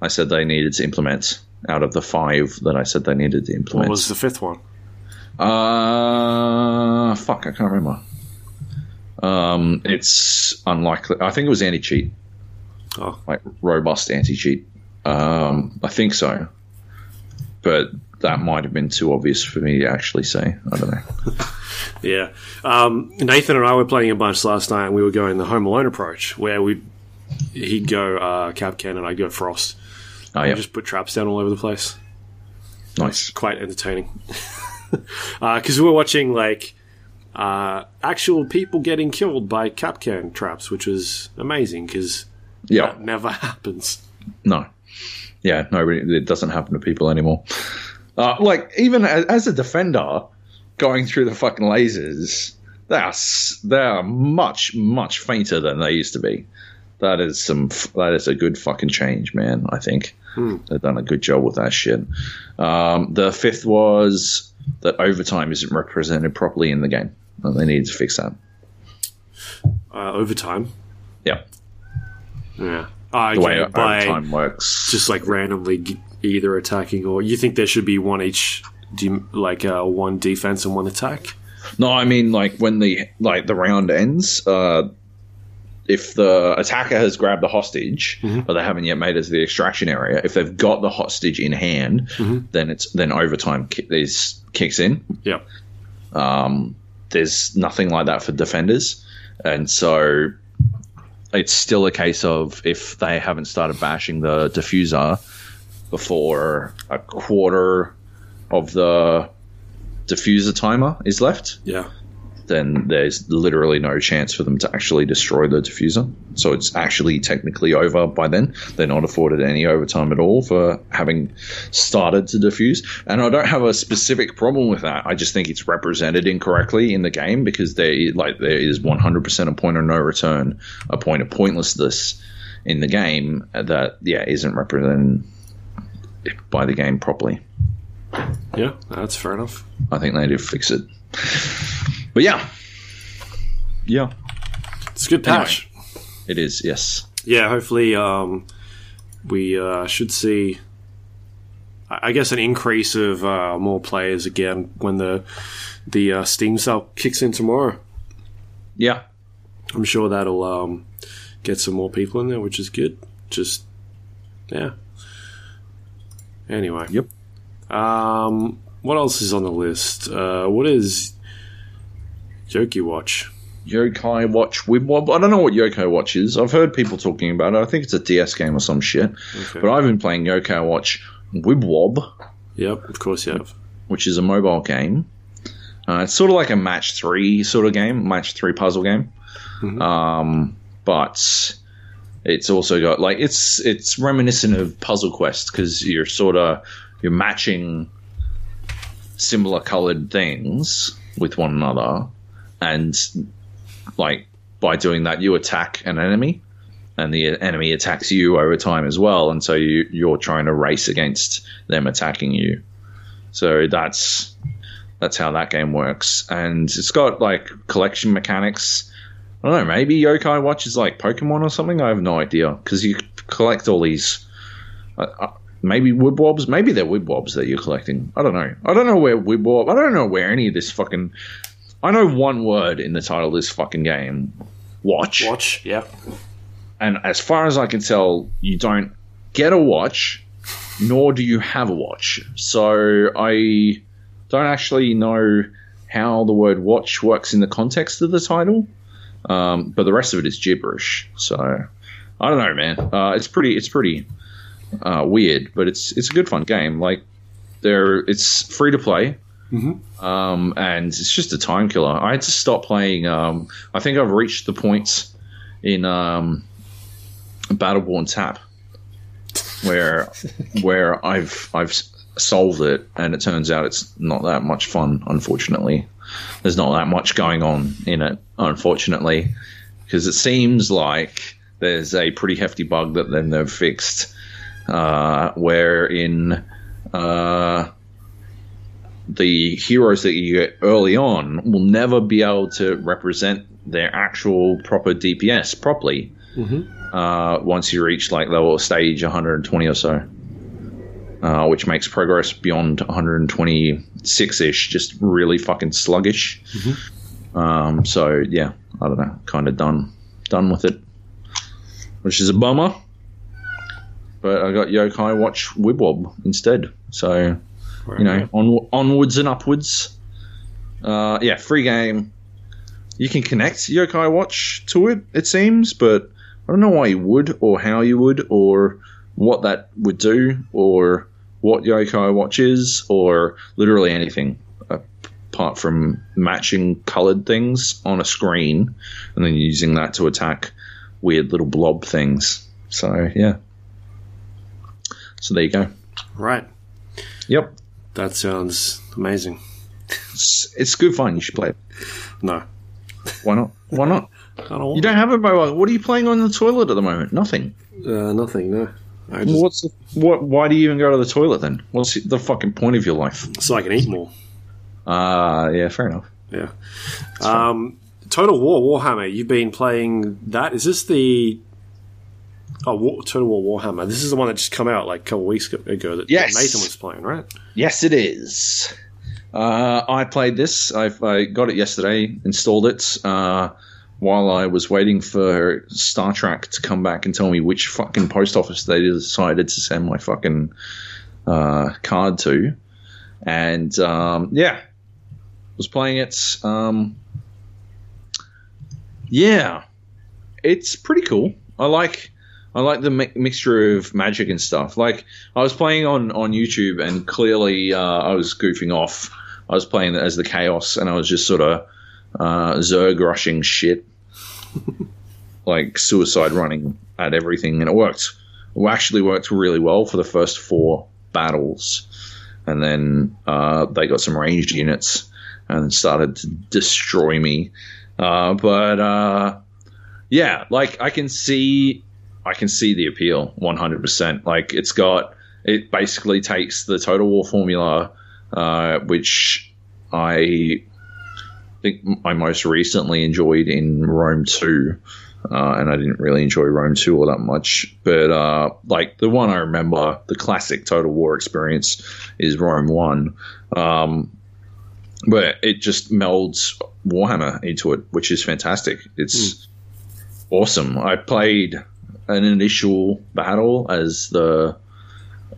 I said they needed to implement out of the five that I said they needed to implement. What was the fifth one? Uh, fuck, I can't remember. Um, it's unlikely. I think it was anti cheat, Oh, like robust anti cheat. Um, I think so. But that might have been too obvious for me to actually say. I don't know. Yeah. Um, Nathan and I were playing a bunch last night, and we were going the Home Alone approach, where we he'd go uh, Kapkan and I'd go Frost. Oh yeah, just put traps down all over the place. nice. Quite entertaining. Because we were watching like uh, actual people getting killed by Kapkan traps, which was amazing because Yeah, that never happens. no, yeah, nobody. It doesn't happen to people anymore. Uh, like even as, as a defender, going through the fucking lasers, they are they are much much fainter than they used to be. That is some. That is a good fucking change, man. I think they've done a good job with that shit. Um, the fifth was that overtime isn't represented properly in the game. And they need to fix that. Uh, overtime. Yeah, Yeah. Uh, the way by overtime works. just like randomly g- either attacking or you think there should be one each, de- like uh, one defense and one attack? No, I mean like when the like the round ends, uh, if the attacker has grabbed the hostage, but they haven't yet made it to the extraction area, if they've got the hostage in hand, then it's then overtime ki- is kicks in. Yeah. There's nothing like that for defenders, and so it's still a case of if they haven't started bashing the diffuser before a quarter of the diffuser timer is left, Yeah. Then there's literally no chance for them to actually destroy the diffuser. So it's actually technically over by then. They're not afforded any overtime at all for having started to diffuse. And I don't have a specific problem with that. I just think it's represented incorrectly in the game because there, like, there is 100% a point of no return, a point of pointlessness in the game that, yeah, isn't represented by the game properly. Yeah, that's fair enough. I think they need to fix it. But yeah. Yeah. It's a good patch. It is, yes. Yeah, hopefully um, we uh, should see, I I guess, an increase of uh, more players again when the the uh, Steam sale kicks in tomorrow. Yeah. I'm sure that'll um, get some more people in there, which is good. Just yeah. Anyway. Yep. Um, what else is on the list? Uh, what is Yokai Watch? Yokai Watch Wibwob. I don't know what Yokai Watch is. I've heard people talking about it. I think it's a DS game or some shit. Okay. But I've been playing Yokai Watch Wibwob, Yep, of course you have. which is a mobile game. Uh, it's sort of like a match three sort of game, match three puzzle game. Um, but it's also got like it's it's reminiscent of Puzzle Quest because you're sort of you're matching similar colored things with one another, and like by doing that you attack an enemy, and the enemy attacks you over time as well, and so you you're trying to race against them attacking you. So that's that's how that game works, and it's got like collection mechanics. I don't know. Maybe Yokai Watch is like Pokemon or something. I have no idea because you collect all these. Uh, uh, maybe Wibwobs. Maybe they're Wibwobs that you're collecting. I don't know. I don't know where Wibwob. I don't know where any of this fucking. I know one word in the title of this fucking game. Watch. Watch, yeah. And as far as I can tell, you don't get a watch, nor do you have a watch. So I don't actually know how the word watch works in the context of the title. Um, but the rest of it is gibberish. So I don't know, man. Uh, it's pretty. It's pretty uh, weird, but it's it's a good fun game. Like there, it's free to play. Um, and it's just a time killer. I had to stop playing. Um, I think I've reached the points in um, Battleborn Tap where where I've I've solved it, and it turns out it's not that much fun. Unfortunately, there's not that much going on in it. Unfortunately, because it seems like there's a pretty hefty bug that then they've fixed, uh, where in uh, the heroes that you get early on will never be able to represent their actual proper DPS properly uh, once you reach like level stage 120 or so, uh, which makes progress beyond 126 ish just really fucking sluggish. Um, so yeah, I don't know, kind of done done with it, which is a bummer. But I got Yokai Watch Wibwob instead, so you know, on, onwards and upwards. Uh, yeah, free game. You can connect Yokai Watch to it, it seems, but I don't know why you would, or how you would, or what that would do, or what Yokai Watch is, or literally anything apart from matching colored things on a screen and then using that to attack weird little blob things. So, yeah. So there you go. Right. Yep. That sounds amazing. It's, it's good fun. You should play it. No. Why not? Why not? Don't You don't have a mobile. What are you playing on the toilet at the moment? Nothing. Uh, nothing, no. I just, What's the, what? Why do you even go to the toilet then? What's the fucking point of your life? so I can eat more. Ah, yeah, fair enough. Yeah. Um, Total War Warhammer. You've been playing that. Is this the oh War, Total War Warhammer? This is the one that just come out like a couple weeks ago that Yes. Nathan was playing, right? Yes, it is. Uh, I played this. I, I got it yesterday, installed it uh, while I was waiting for StarTrack to come back and tell me which fucking post office they decided to send my fucking uh, card to. And um, yeah, was playing it. Um, yeah, it's pretty cool. I like I like the mi- mixture of magic and stuff. Like I was playing on on YouTube, and clearly uh, I was goofing off. I was playing as the chaos, and I was just sort of uh, zerg rushing shit, like suicide running at everything, and it worked. It actually worked really well for the first four battles, and then uh, they got some ranged units and started to destroy me. Uh, but uh, yeah, like I can see I can see the appeal 100%. Like it's got, it basically takes the Total War formula, uh, which I think I most recently enjoyed in Rome 2. Uh, and I didn't really enjoy Rome 2 all that much. But uh, like the one I remember, the classic Total War experience is Rome 1. Um, but it just melds Warhammer into it, which is fantastic. It's awesome. I played an initial battle as the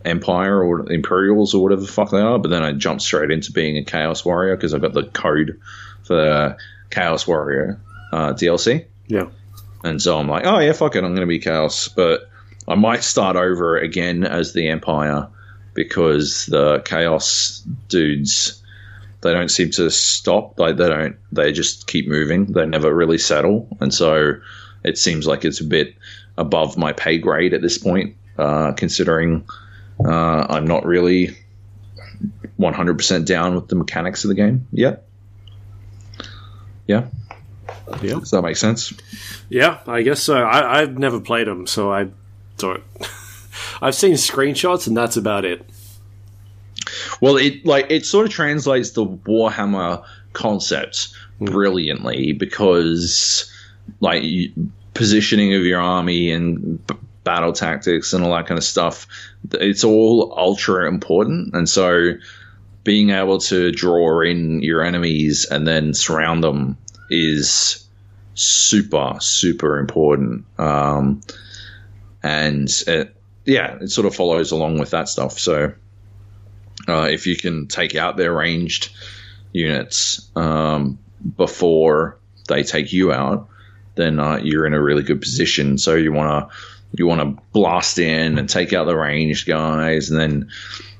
Empire or Imperials or whatever the fuck they are, but then I jumped straight into being a Chaos Warrior because I've got the code for the Chaos Warrior uh, DLC. Yeah. And so I'm like, oh yeah, fuck it, I'm going to be Chaos, but I might start over again as the Empire because the Chaos dudes they don't seem to stop. Like they don't, they just keep moving. They never really settle, and so it seems like it's a bit above my pay grade at this point, uh, considering uh, I'm not really 100% down with the mechanics of the game yet. Yeah, Yeah. does that make sense? Yeah, I guess so. I, I've never played them, so I don't. I've seen screenshots, and that's about it. Well, it like it sort of translates the Warhammer concept brilliantly because like you, positioning of your army and b- battle tactics and all that kind of stuff, it's all ultra important, and so being able to draw in your enemies and then surround them is super super important. Um, and it, yeah, it sort of follows along with that stuff. So uh, if you can take out their ranged units um, before they take you out, then uh, you're in a really good position. So you want to you want to blast in and take out the ranged guys, and then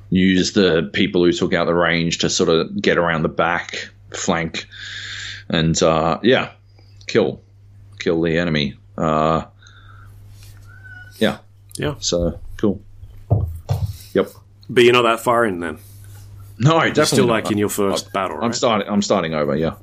use the people who took out the range to sort of get around the back flank, and uh, yeah, kill kill the enemy. Uh, yeah, Yeah, so cool. Yep. but you're not that far in then. No, You're definitely still not. like in your first battle, I'm starting. I'm starting over. Yeah.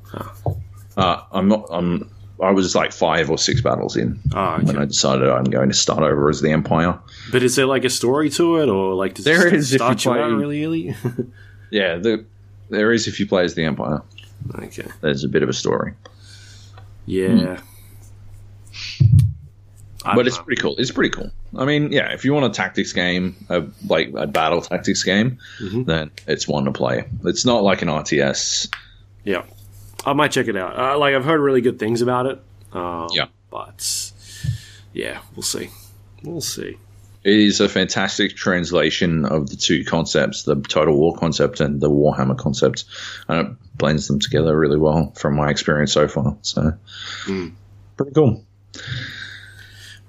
Uh, I'm not. I'm. I was like five or six battles in Ah, when I decided I'm going to start over as the Empire. But is there like a story to it, or like does There it is if you start you play- really early? Yeah, the, there is if you play as the Empire. okay. There's a bit of a story, Yeah. I but it's know. pretty cool. It's pretty cool. I mean, yeah, if you want a tactics game, a, like a battle tactics game, Mhm. then it's one to play. It's not like an RTS. Yeah, I might check it out. Uh, like I've heard really good things about it. Um, Yeah. but yeah, we'll see. We'll see. It is a fantastic translation of the two concepts, the Total War concept and the Warhammer concept, and it blends them together really well from my experience so far. So, pretty cool.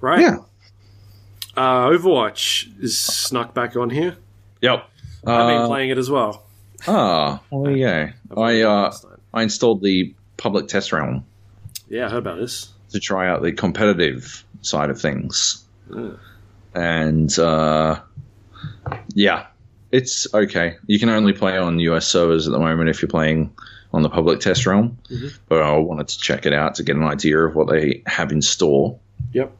Right. Yeah. Uh, Overwatch is snuck back on here. Yep. I've been Uh, playing it as well. ah, well, there you go. I uh, I installed the public test realm yeah, I heard about this. to try out the competitive side of things. And uh, yeah, it's okay. You can only play on US servers at the moment if you're playing on the public test realm. Mhm. But I wanted to check it out to get an idea of what they have in store. Yep.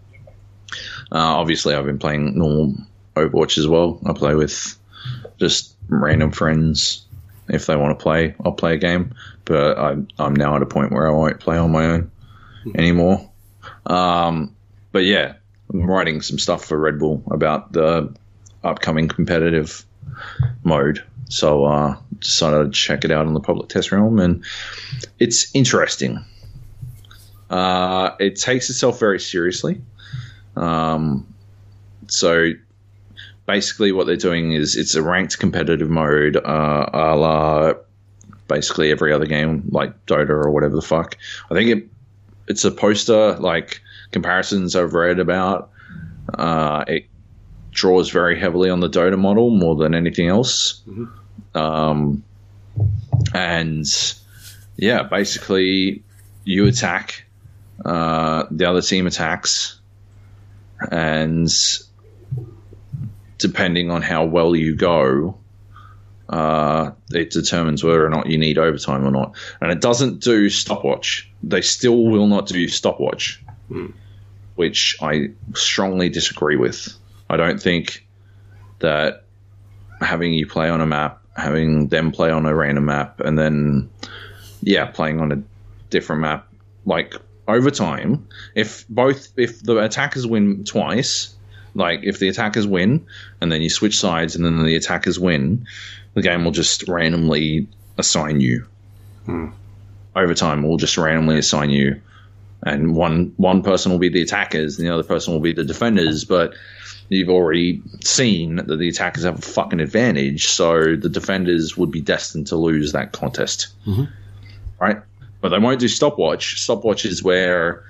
Uh, obviously, I've been playing normal Overwatch as well. I play with just random friends. If they want to play, I'll play a game. But I'm, I'm now at a point where I won't play on my own anymore. Um, but yeah, I'm writing some stuff for Red Bull about the upcoming competitive mode. So uh, decided to check it out on the public test realm, and it's interesting. Uh, it takes itself very seriously. Um, so basically, what they're doing is it's a ranked competitive mode, uh, a la basically every other game like Dota or whatever the fuck. I think it it's a poster like comparisons I've read about. Uh, it draws very heavily on the Dota model more than anything else. Um, and yeah, basically you attack, uh, the other team attacks, and depending on how well you go, uh, it determines whether or not you need overtime or not. And it doesn't do stopwatch. They still will not do stopwatch, which I strongly disagree with. I don't think that having you play on a map, having them play on a random map, and then, yeah, playing on a different map, like overtime, if both, if the attackers win twice, like if the attackers win and then you switch sides and then the attackers win, the game will just randomly assign you. Overtime will just randomly assign you, and one one person will be the attackers and the other person will be the defenders. But you've already seen that the attackers have a fucking advantage, so the defenders would be destined to lose that contest, right? But they won't do stopwatch. Stopwatch is where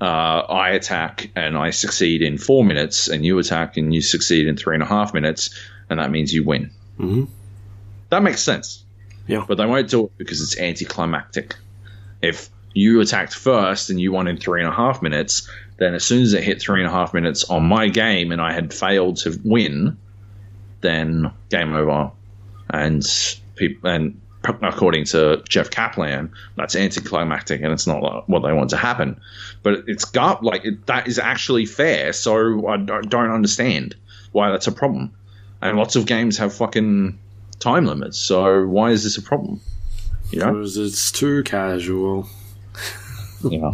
uh, I attack and I succeed in four minutes, and you attack and you succeed in three and a half minutes, and that means you win. Mm-hmm. That makes sense. Yeah. But they won't do it because it's anticlimactic. If you attacked first and you won in three and a half minutes, then as soon as it hit three and a half minutes on my game and I had failed to win, then game over. And people and according to Jeff Kaplan, that's anticlimactic and it's not what they want to happen. But it's got like it, that is actually fair. So I don't don't understand why that's a problem. And lots of games have fucking time limits. So why is this a problem? You know? Because it's too casual. Yeah.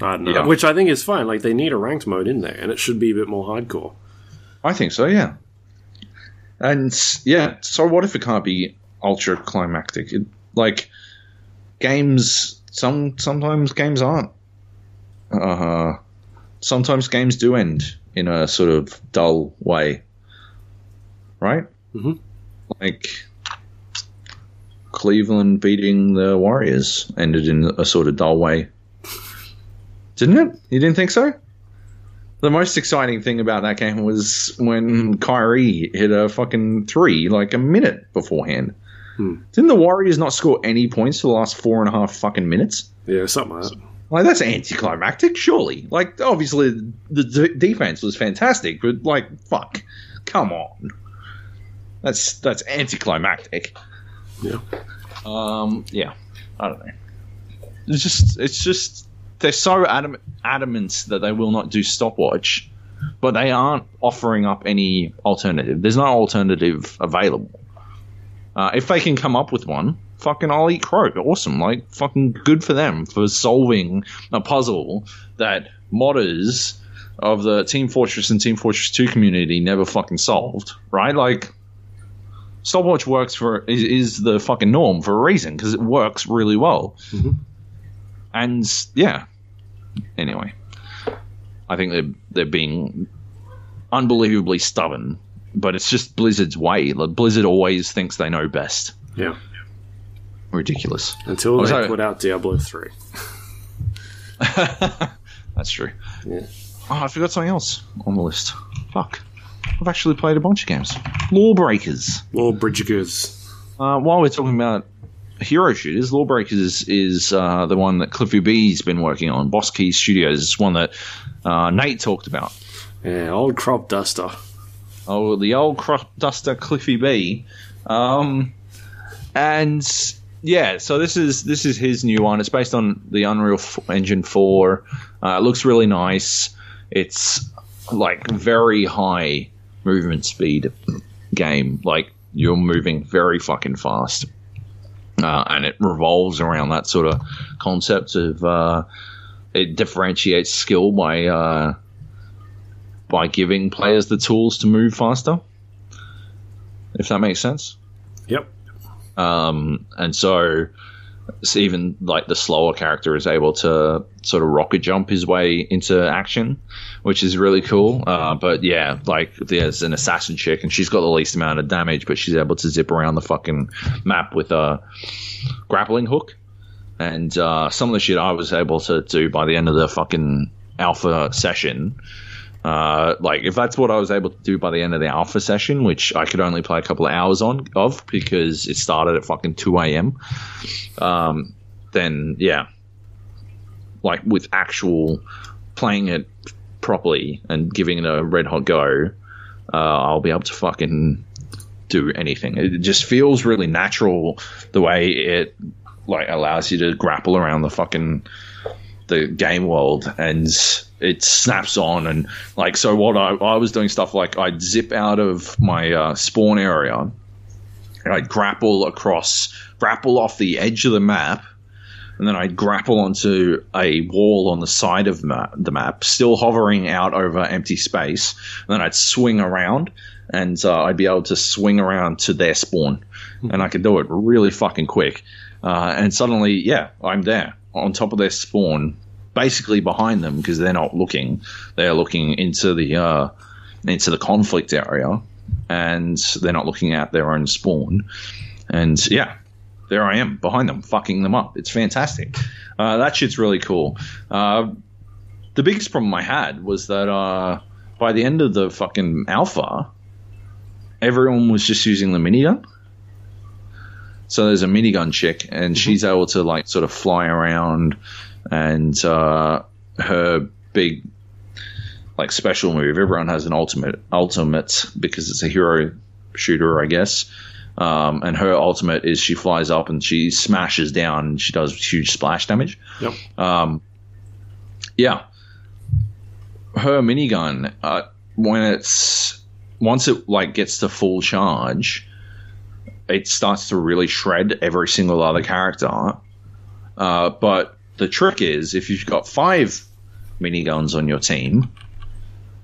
I don't know. Yeah. Which I think is fine. Like, they need a ranked mode in there, and it should be a bit more hardcore. I think so, yeah. And yeah, so what if it can't be ultra climactic? It, like games, some sometimes games aren't. Uh, sometimes games do end in a sort of dull way, right? Mhm. Like Cleveland beating the Warriors ended in a sort of dull way, didn't it? You didn't think so? The most exciting thing about that game was when Kyrie hit a fucking three like a minute beforehand. Hmm. Didn't the Warriors not score any points for the last four and a half fucking minutes? Yeah, something like that. Like that's anticlimactic, surely. Like obviously the d- defense was fantastic, but like fuck, come on, that's that's anticlimactic. Yeah. Um. Yeah. I don't know. It's just it's just they're so adamant adamant that they will not do stopwatch, but they aren't offering up any alternative. There's no alternative available. Uh, if they can come up with one, fucking I'll eat crow. Awesome. Like fucking good for them for solving a puzzle that modders of the Team Fortress and Team Fortress 2 community never fucking solved, right? Like stopwatch works for is, is the fucking norm for a reason because it works really well. Mhm. And yeah. Anyway, I think they're they're being unbelievably stubborn, but it's just Blizzard's way. Like, Blizzard always thinks they know best. Yeah. Ridiculous. Until they put out Diablo 3. That's true. Yeah. Oh, I forgot something else on the list. Fuck. I've actually played a bunch of games. Lawbreakers. Bridgers. Uh, while we're talking about hero shooters, Lawbreakers is, is uh, the one that Cliffy B's been working on. Boss Key Studios is one that uh, Nate talked about. Yeah, old crop duster. Oh, the old crop duster Cliffy B. Um, and yeah, so this is this is his new one. It's based on the Unreal F- Engine 4. Uh, it looks really nice. It's like very high movement speed game. Like you're moving very fucking fast. Uh, and it revolves around that sort of concept of uh, it differentiates skill by uh, by giving players the tools to move faster. If that makes sense. Yep. Um, and so it's even like the slower character is able to sort of rocket jump his way into action, which is really cool. Uh, but yeah, like there's an assassin chick and she's got the least amount of damage, but she's able to zip around the fucking map with a grappling hook. And uh, some of the shit I was able to do by the end of the fucking alpha session uh, like if that's what I was able to do by the end of the alpha session, which I could only play a couple of hours on of because it started at fucking two a.m. Um, then yeah, like with actual playing it properly and giving it a red hot go, uh, I'll be able to fucking do anything. It just feels really natural the way it like allows you to grapple around the fucking the game world and it snaps on. And like so what I, I was doing stuff like I'd zip out of my uh, spawn area and I'd grapple across grapple off the edge of the map and then I'd grapple onto a wall on the side of ma- the map still hovering out over empty space. And then I'd swing around and uh, I'd be able to swing around to their spawn. And I could do it really fucking quick. Uh, and suddenly yeah I'm there on top of their spawn, basically behind them because they're not looking. They're looking into the uh, into the conflict area, and they're not looking at their own spawn. And yeah, there I am behind them, fucking them up. It's fantastic. Uh, that shit's really cool. Uh, the biggest problem I had was that uh, by the end of the fucking alpha, everyone was just using the minigun. So there's a minigun chick, and she's able to like sort of fly around, and uh, her big like special move. Everyone has an ultimate ultimate because it's a hero shooter, I guess. Um, and her ultimate is she flies up and she smashes down and she does huge splash damage. Yep. Um, yeah, her minigun uh, when it's once it like gets to full charge, it starts to really shred every single other character. Uh, but the trick is if you've got five miniguns on your team,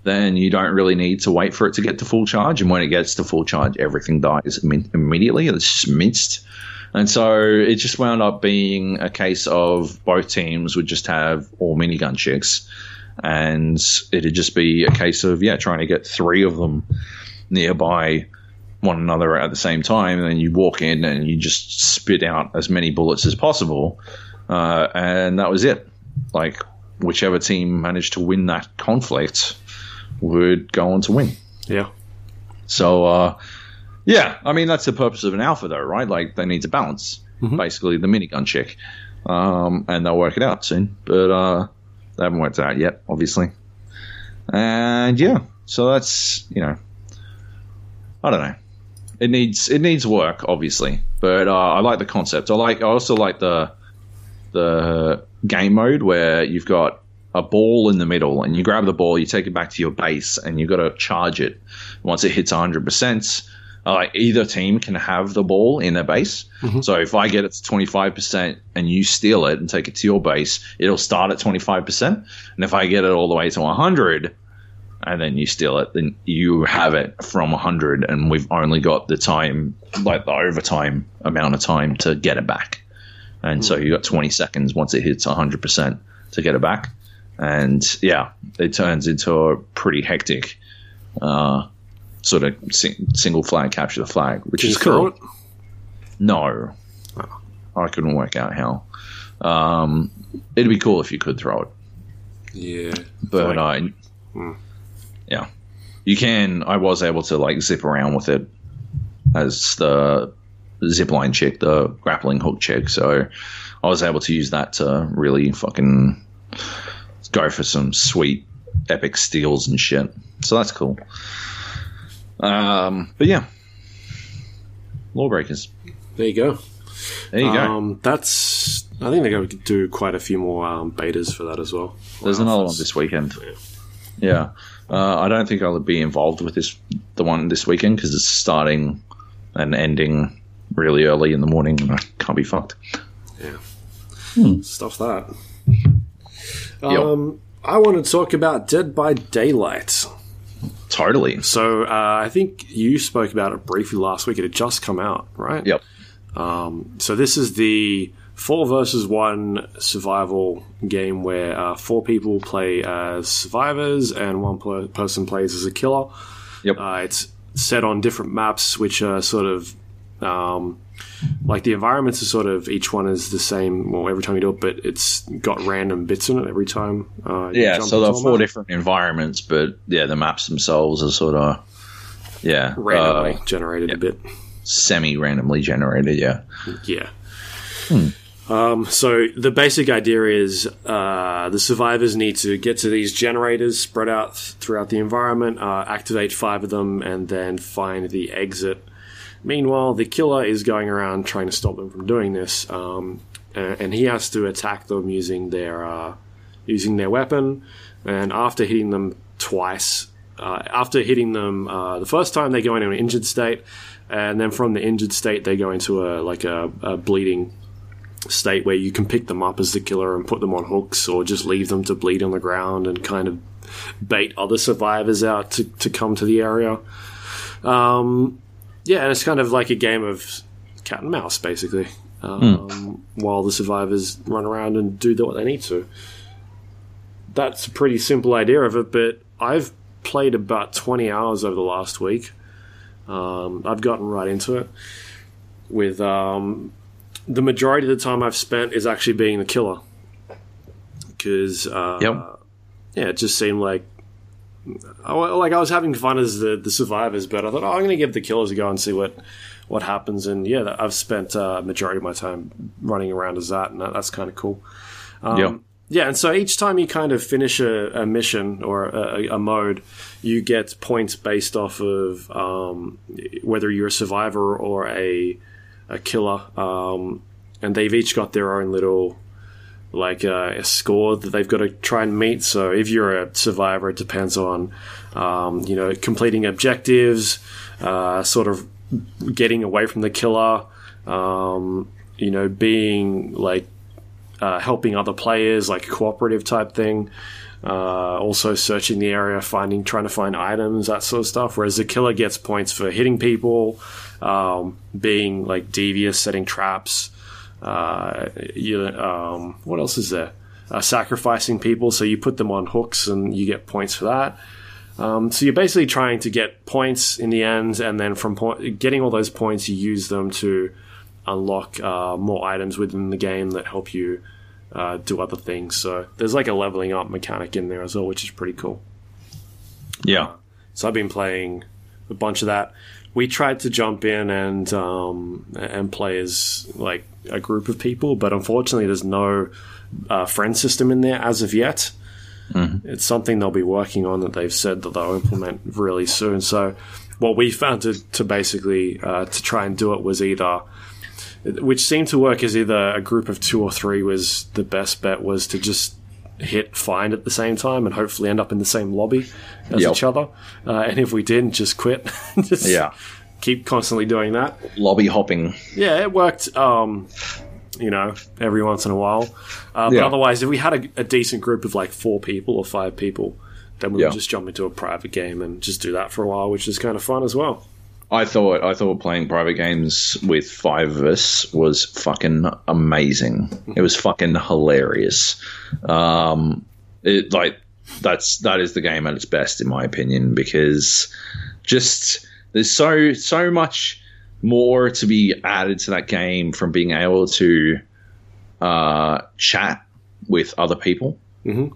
then you don't really need to wait for it to get to full charge. And when it gets to full charge, everything dies imme- immediately. It's just minced. And so it just wound up being a case of both teams would just have all minigun chicks. And it'd just be a case of, yeah, trying to get three of them nearby one another at the same time. And then you walk in and you just spit out as many bullets as possible. Uh, and that was it. Like, whichever team managed to win that conflict would go on to win. Yeah. So, uh, yeah, I mean, that's the purpose of an alpha, though, right? Like, they need to balance, basically, the minigun chick. Um, and they'll work it out soon. But uh, they haven't worked it out yet, obviously. And yeah, so that's, you know, I don't know. It needs it needs work, obviously, but uh, I like the concept. I like. I also like the the game mode where you've got a ball in the middle and you grab the ball, you take it back to your base, and you've got to charge it. Once it hits 100%, uh, either team can have the ball in their base. So if I get it to 25% and you steal it and take it to your base, it'll start at 25%. And if I get it all the way to 100 and then you steal it, then you have it from 100 and we've only got the time, like the overtime amount of time to get it back. And so you got 20 seconds once it hits 100% to get it back. And yeah, it turns into a pretty hectic uh, sort of sing- single flag capture the flag, which Can is cool. No, I couldn't work out how. Um, it'd be cool if you could throw it, Yeah. but Like- I, Hmm. yeah, you can. I was able to like zip around with it as the zipline chick, the grappling hook chick. So I was able to use that to really fucking go for some sweet epic steals and shit. So that's cool. Um, but yeah, Lawbreakers. There you go. There you go. Um, that's. I think they're going to do quite a few more um, betas for that as well. There's another one this weekend. Yeah, uh, I don't think I'll be involved with this the one this weekend because it's starting and ending really early in the morning, and I can't be fucked. Yeah. Stuff that. Um, I want to talk about Dead by Daylight. Totally. So uh, I think you spoke about it briefly last week. It had just come out, right? Yep. Um, So this is the four versus one survival game where uh, four people play as survivors and one per- person plays as a killer. Yep. Uh, it's set on different maps, which are sort of um, like the environments are sort of each one is the same. Well, every time you do it, but it's got random bits in it every time. Uh, Yeah. So there are four map. different environments, but yeah, the maps themselves are sort of yeah randomly uh, generated a bit. semi randomly generated. Yeah. Yeah. Um, so the basic idea is uh, the survivors need to get to these generators spread out th- throughout the environment, uh, activate five of them, and then find the exit. Meanwhile, the killer is going around trying to stop them from doing this, um, and, and he has to attack them using their uh, using their weapon. And after hitting them twice, uh, after hitting them uh, the first time, they go into an injured state, and then from the injured state, they go into a like a, a bleeding state where you can pick them up as the killer and put them on hooks, or just leave them to bleed on the ground and kind of bait other survivors out to, to come to the area. Um, yeah, and it's kind of like a game of cat and mouse, basically, um, while the survivors run around and do what they need to. That's a pretty simple idea of it, but I've played about 20 hours over the last week. Um, I've gotten right into it with um, the majority of the time I've spent is actually being the killer because uh, Yep. yeah, it just seemed like I, like I was having fun as the, the survivors, but I thought oh, I'm going to give the killers a go and see what what happens. And yeah, I've spent uh, majority of my time running around as that, and that, that's kind of cool. Um, Yep. Yeah, and so each time you kind of finish a, a mission or a, a mode, you get points based off of um, whether you're a survivor or a a killer. Um, and they've each got their own little like uh, a score that they've got to try and meet. So if you're a survivor, it depends on um, you know completing objectives, uh, sort of getting away from the killer, um, you know, being like uh, helping other players, like cooperative type thing. Uh, also searching the area, finding, trying to find items, that sort of stuff. Whereas the killer gets points for hitting people, um, being like devious, setting traps. Uh, you, um, what else is there? Uh, sacrificing people, so you put them on hooks and you get points for that. Um, so you're basically trying to get points in the end, and then from getting all those points, you use them to unlock uh, more items within the game that help you uh, do other things. So there's like a leveling up mechanic in there as well, which is pretty cool. Yeah. So I've been playing a bunch of that. We tried to jump in and um, and play as like a group of people, but unfortunately, there's no uh, friend system in there as of yet. It's something they'll be working on that they've said that they'll implement really soon. So what we found to, to basically uh, to try and do it was either which seemed to work as either a group of two or three was the best bet was to just hit find at the same time and hopefully end up in the same lobby as Yep. each other. Uh, and if we didn't, just quit. just Yeah. keep constantly doing that. Lobby hopping. Yeah, it worked. Um, you know, every once in a while. Uh, But Yeah. otherwise, if we had a, a decent group of like four people or five people, then we Yeah. would just jump into a private game and just do that for a while, which is kind of fun as well. I thought I thought playing private games with five of us was fucking amazing. It was fucking hilarious. Um, it like that's that is the game at its best in my opinion because just there's so so much more to be added to that game from being able to uh, chat with other people. Mhm.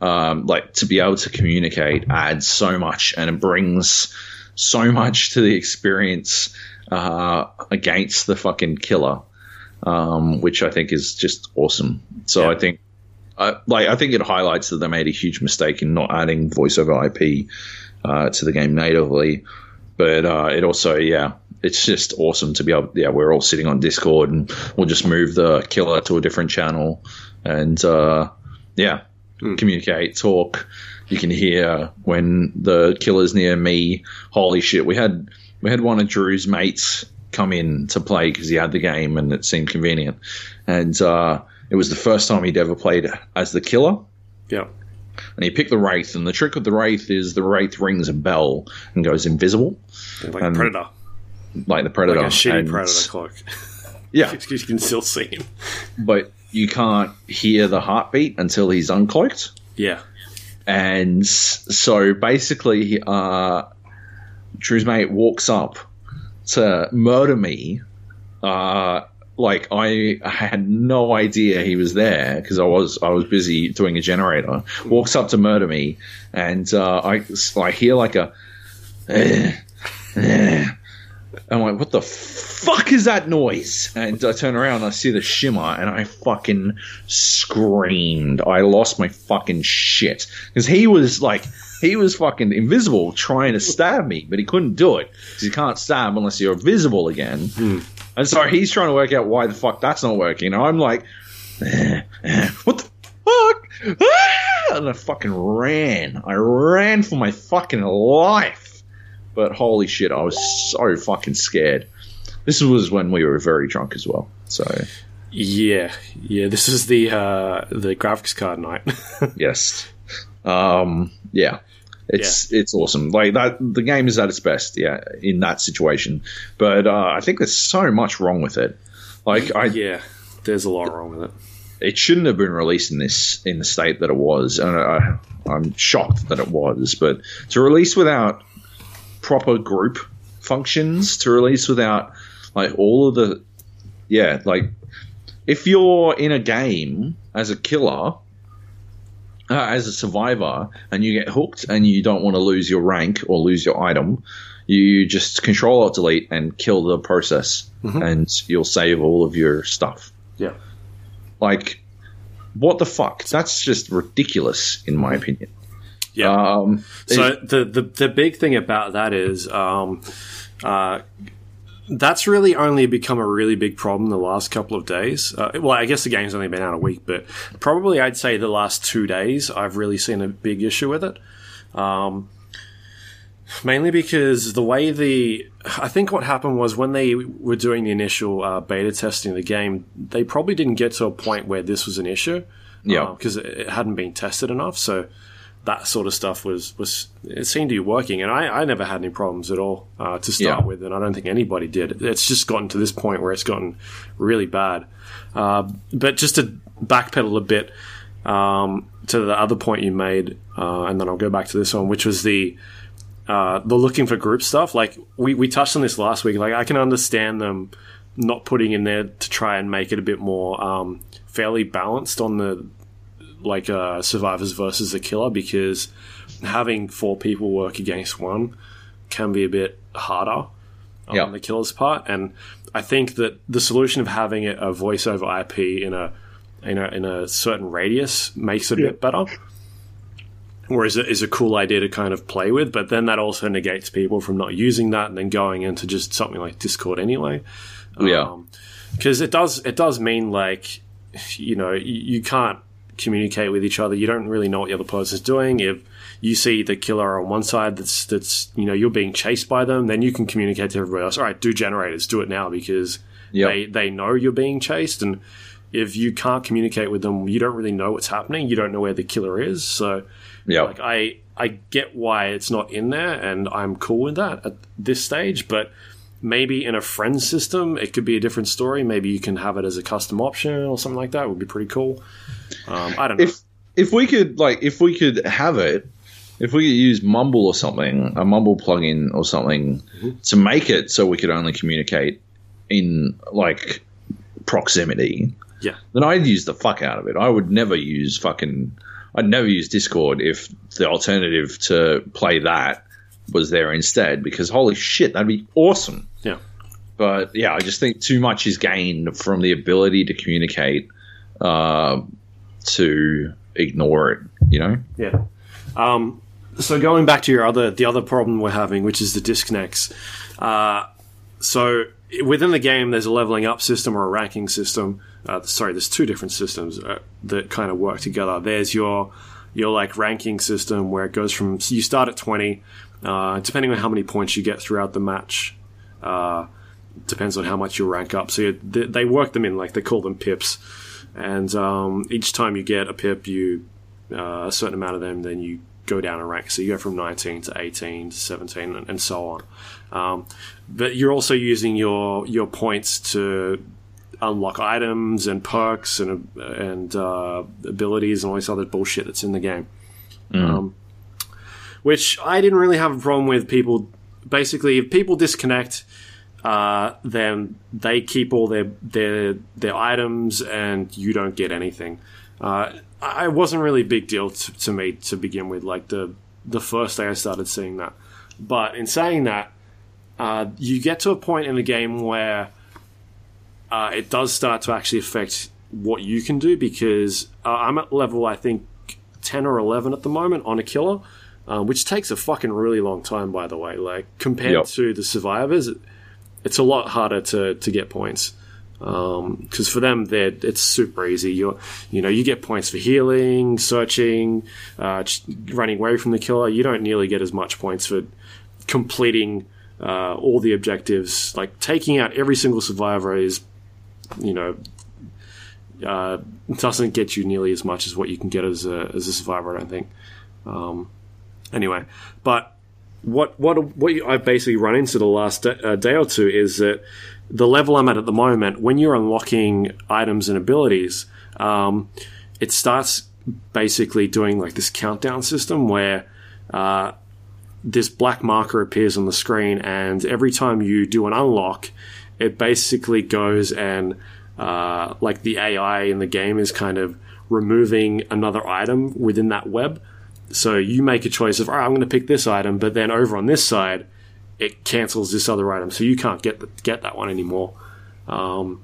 Um, like to be able to communicate adds so much, and it brings so much to the experience uh, against the fucking killer, um, which I think is just awesome. So Yeah. I think. Like I think it highlights that they made a huge mistake in not adding voiceover IP uh, to the game natively, but uh, it also yeah it's just awesome to be able yeah we're all sitting on discord and we'll just move the killer to a different channel and uh, yeah communicate talk you can hear when the killer's near me holy shit we had we had one of drew's mates come in to play because he had the game and it seemed convenient and uh, it was the first time he'd ever played as the killer Yeah. and he picked the wraith and the trick with the wraith is the wraith rings a bell and goes invisible Like Um, Predator. like the predator Like a shitty And- Predator cloak. yeah you can still see him. but you can't hear the heartbeat until he's uncloaked. Yeah. And so basically, uh, Drew's mate walks up to murder me. Uh, like I had no idea he was there because I was I was busy doing a generator. Walks up to murder me, and uh, I I hear like a. "Eh, eh." I'm like, what the fuck is that noise? And I turn around and I see the shimmer and I fucking screamed. I lost my fucking shit. Because he was like, he was fucking invisible trying to stab me, but he couldn't do it. Because you can't stab unless you're visible again. And so he's trying to work out why the fuck that's not working. And I'm like, "Eh, eh, what the fuck? Ah! And I fucking ran. I ran for my fucking life. But holy shit, I was so fucking scared. This was when we were very drunk as well. So Yeah. Yeah. This is the uh, the graphics card night. yes, um, yeah, it's it's awesome. Like that, the game is at its best. Yeah, in that situation. But uh, I think there's so much wrong with it. Like I, yeah. There's a lot wrong with it. it shouldn't have been released in this in the state that it was, and I, I'm shocked that it was. But to release without proper group functions, to release without like all of the, yeah, like if you're in a game as a killer. Uh, as a survivor, and you get hooked, and you don't want to lose your rank or lose your item, you just control alt delete and kill the process, and you'll save all of your stuff. Yeah. Like, what the fuck? That's just ridiculous, in my opinion. Yeah. Um, So the, the the big thing about that is um, uh, that's really only become a really big problem the last couple of days. Uh, well, I guess the game's only been out a week, but probably I'd say the last two days I've really seen a big issue with it. Um, mainly because the way the I think what happened was when they were doing the initial uh, beta testing of the game, they probably didn't get to a point where this was an issue. Yeah. because it it hadn't been tested enough. So that sort of stuff was was it seemed to be working, and I, I never had any problems at all uh, to start Yeah. with, and I don't think anybody did. It's just gotten to this point where it's gotten really bad. Uh, but just to backpedal a bit um, to the other point you made, uh, and then I'll go back to this one, which was the uh, the looking for group stuff. Like we, we touched on this last week. Like I can understand them not putting in there to try and make it a bit more um, fairly balanced on the like uh, survivors versus the killer because having four people work against one can be a bit harder on Yeah. the killer's part. And I think that the solution of having it a voice over IP in a in a in a certain radius makes it a bit better. Whereas it is a cool idea to kind of play with, but then that also negates people from not using that and then going into just something like Discord anyway. yeah. because it does it does mean like you know you, you can't communicate with each other. You don't really know what the other person's doing. If you see the killer on one side that's that's you know you're being chased by them, then you can communicate to everybody else. All right, do generators, do it now because Yep. they they know you're being chased and. If you can't communicate with them, you don't really know what's happening. You don't know where the killer is. So, yeah. like I I get why it's not in there, and I'm cool with that at this stage. But maybe in a friend system, it could be a different story. Maybe you can have it as a custom option or something like that. Would be pretty cool. Um, I don't know. if if we could like if we could have it, if we could use Mumble or something, a Mumble plugin or something to make it so we could only communicate in like proximity, Yeah. then I'd use the fuck out of it. I would never use fucking. I'd never use Discord if the alternative to play that was there instead. Because holy shit, that'd be awesome. But yeah, I just think too much is gained from the ability to communicate uh, to ignore it. You know? Yeah. Um, so going back to your other the other problem we're having, which is the disconnects. Uh, so within the game, there's a leveling up system or a ranking system. Uh, sorry, there's two different systems uh, that kind of work together. There's your your like ranking system where it goes from so you start at 20, uh, depending on how many points you get throughout the match. Depends on how much you rank up. So you, they, they work them in like they call them pips, and um, each time you get a pip, you uh, a certain amount of them, then you go down a rank. So you go from 19 to 18 to 17 and, and so on. Um, but you're also using your your points to unlock items and perks and and uh, abilities and all this other bullshit that's in the game. Um, which I didn't really have a problem with. People basically, if people disconnect, uh, then they keep all their their their items and you don't get anything. Uh, I it wasn't really a big deal to, to me to begin with. Like the the first day I started seeing that, but in saying that, uh, you get to a point in the game where uh, it does start to actually affect what you can do because uh, I'm at level I think ten or eleven at the moment on a killer, uh, which takes a fucking really long time. By the way, like compared Yep. to the survivors, it's a lot harder to to get points because for them it's super easy. You you know you get points for healing searching uh, running away from the killer. You don't nearly get as much points for completing uh, all the objectives. Like taking out every single survivor is you know uh, doesn't get you nearly as much as what you can get as a, as a survivor I don't think. Um, anyway but what what what I've basically run into the last day, uh, day or two is that the level I'm at at the moment, when you're unlocking items and abilities, um, it starts basically doing like this countdown system where uh, this black marker appears on the screen, and every time you do an unlock, it basically goes and uh, like the AI in the game is kind of removing another item within that web. So you make a choice of, all right, I'm going to pick this item, but then over on this side, it cancels this other item, so you can't get the, get that one anymore. Um,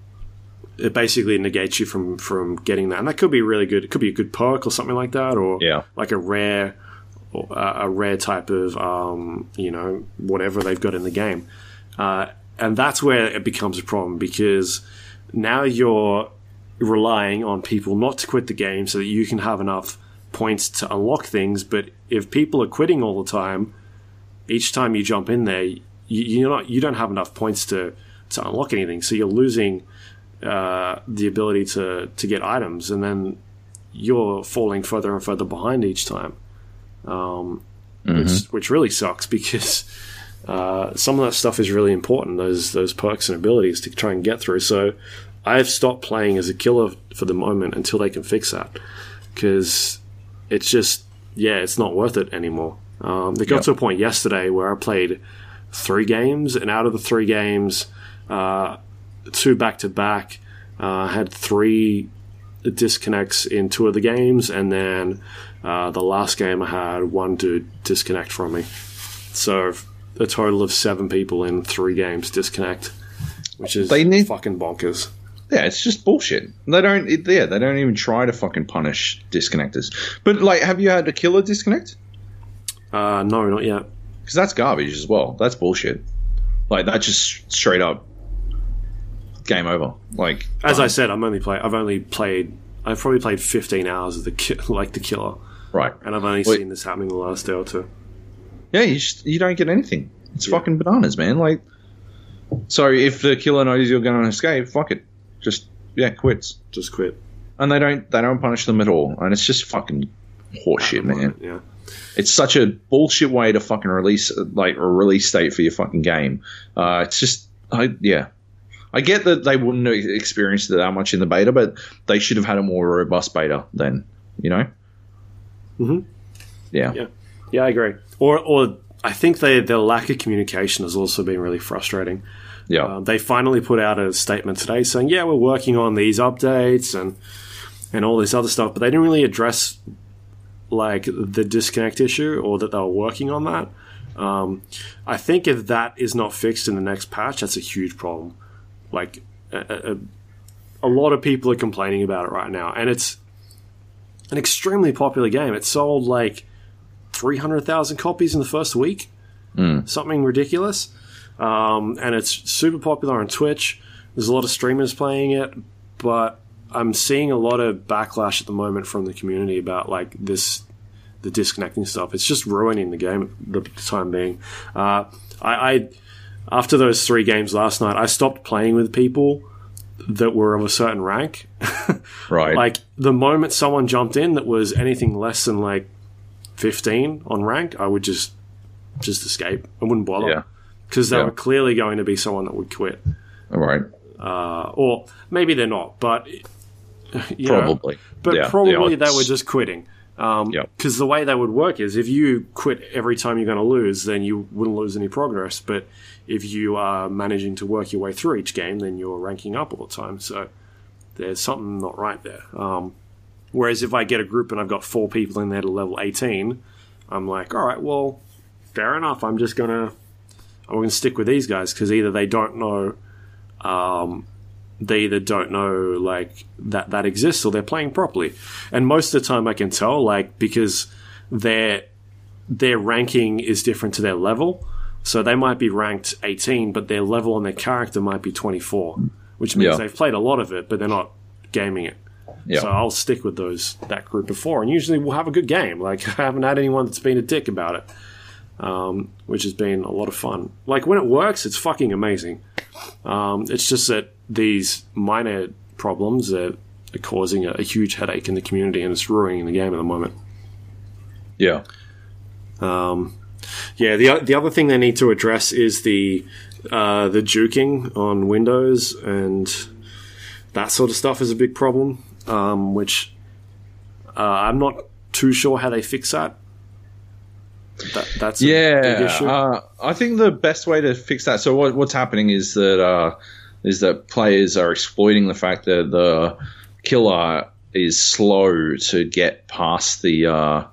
it basically negates you from from getting that, and that could be really good. It could be a good perk or something like that, or Yeah. like a rare, or a a rare type of um, you know whatever they've got in the game, uh, and that's where it becomes a problem because now you're relying on people not to quit the game so that you can have enough points to unlock things. But if people are quitting all the time, each time you jump in there, you, you're not you don't have enough points to to unlock anything. So you're losing uh, the ability to to get items, and then you're falling further and further behind each time, um, which which really sucks because. Uh, some of that stuff is really important. Those those perks and abilities to try and get through. So I've stopped playing as a killer for the moment until they can fix that because it's just yeah, it's not worth it anymore. Um, they got Yep. to a point yesterday where I played three games, and out of the three games, uh, two back to back, uh, had three disconnects in two of the games, and then uh, the last game I had one dude disconnect from me. So a total of seven people in three games disconnect, which is They need- fucking bonkers. Yeah, it's just bullshit. They don't. It, yeah, they don't even try to fucking punish disconnectors. But like, have you had a killer disconnect? Uh, no, not yet. Because that's garbage as well. That's bullshit. Like that's just straight up game over. Like As done. I said, I'm only play. I've only played. I've probably played 15 hours of the ki- like the killer, right. and I've only Wait. seen this happening the last day or two. Yeah, you just you don't get anything. It's Yeah. fucking bananas, man. Like, so if the killer knows you're going to escape, fuck it, just yeah, quits. Just quit. And they don't they don't punish them at all, and it's just fucking horseshit, man. Yeah. It's such a bullshit way to fucking release like a release date for your fucking game. Uh, it's just I yeah. I get that they wouldn't have experienced it that much in the beta, but they should have had a more robust beta then, you know? Mhm. Yeah. Yeah, yeah, I agree. Or, or I think they, their lack of communication has also been really frustrating. Yeah. Um, they finally put out a statement today saying, "Yeah, we're working on these updates and and all this other stuff," but they didn't really address like the disconnect issue or that they were working on that. Um, I think if that is not fixed in the next patch, that's a huge problem. Like a, a, a lot of people are complaining about it right now, and it's an extremely popular game. It sold like three hundred thousand copies in the first week, something ridiculous. Um, and it's super popular on Twitch. There's a lot of streamers playing it, but I'm seeing a lot of backlash at the moment from the community about like this, the disconnecting stuff. It's just ruining the game at the time being. Uh, I, I after those three games last night, I stopped playing with people that were of a certain rank. right. like the moment someone jumped in that was anything less than like 15 on rank, I would just just escape. I wouldn't bother Yeah. Because they Yeah. were clearly going to be someone that would quit, All right. uh, or maybe they're not, but you know, Probably. but Yeah, the probably they were just quitting. Because Yeah. the way that would work is if you quit every time you're going to lose, then you wouldn't lose any progress. But if you are managing to work your way through each game, then you're ranking up all the time. So there's something not right there. Um, whereas if I get a group and I've got four people in there to level 18, I'm like, all right, well, fair enough. I'm just gonna I'm gonna stick with these guys because either they don't know, um, they either don't know like that that exists or they're playing properly. And most of the time, I can tell like because their their ranking is different to their level. So they might be ranked 18, but their level on their character might be 24, which means Yeah. they've played a lot of it, but they're not gaming it. Yeah. So I'll stick with those that group before, and usually we'll have a good game. Like I haven't had anyone that's been a dick about it, um, which has been a lot of fun. Like when it works, it's fucking amazing. Um, it's just that these minor problems are, are causing a, a huge headache in the community, and it's ruining the game at the moment. yeah. Um, yeah, the the other thing they need to address is the uh, the juking on Windows and that sort of stuff is a big problem. Um, which uh, I'm not too sure how they fix that. That that's a big Yeah, issue. uh, I think the best way to fix that. So what, what's happening is that uh, is that players are exploiting the fact that the killer is slow to get past the uh,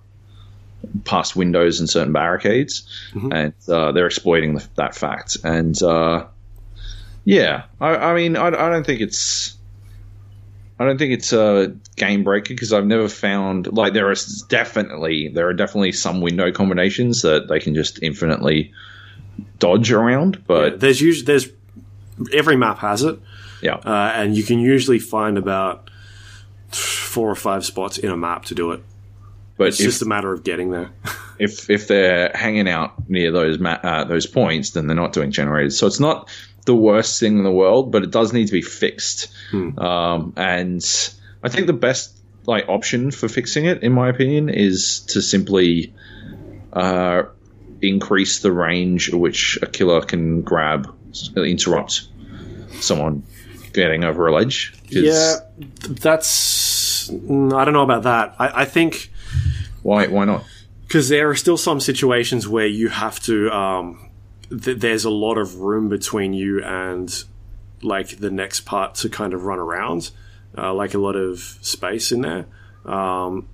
past windows and certain barricades, and uh, they're exploiting the, that fact. And uh, yeah, I, I mean, I, I don't think it's. I don't think it's a game breaker because I've never found like there is definitely there are definitely some window combinations that they can just infinitely dodge around, but there's usually there's every map has it, yeah, uh, and you can usually find about four or five spots in a map to do it. but It's if, just a matter of getting there. if if they're hanging out near those ma- uh, those points, then they're not doing generators. So it's not the worst thing in the world, but it does need to be fixed. Um, and I think the best like option for fixing it, in my opinion, is to simply uh, increase the range at which a killer can grab, interrupt someone getting over a ledge. Yeah, that's. I don't know about that. I, I think Why? Why not? because there are still some situations where you have to. Um, th- there's a lot of room between you and like the next part to kind of run around, uh, like a lot of space in there. Um,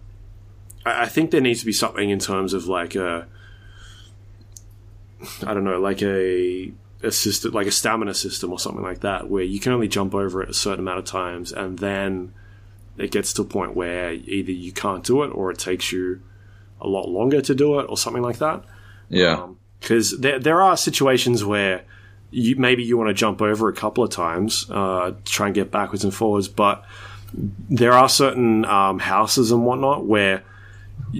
I, I think there needs to be something in terms of like a. I don't know, like a a system, like a stamina system or something like that, where you can only jump over it a certain amount of times, and then it gets to a point where either you can't do it or it takes you a lot longer to do it or something like that. Yeah. Because there, there are situations where you maybe you want to jump over a couple of times, uh, try and get backwards and forwards, but there are certain um, houses and whatnot where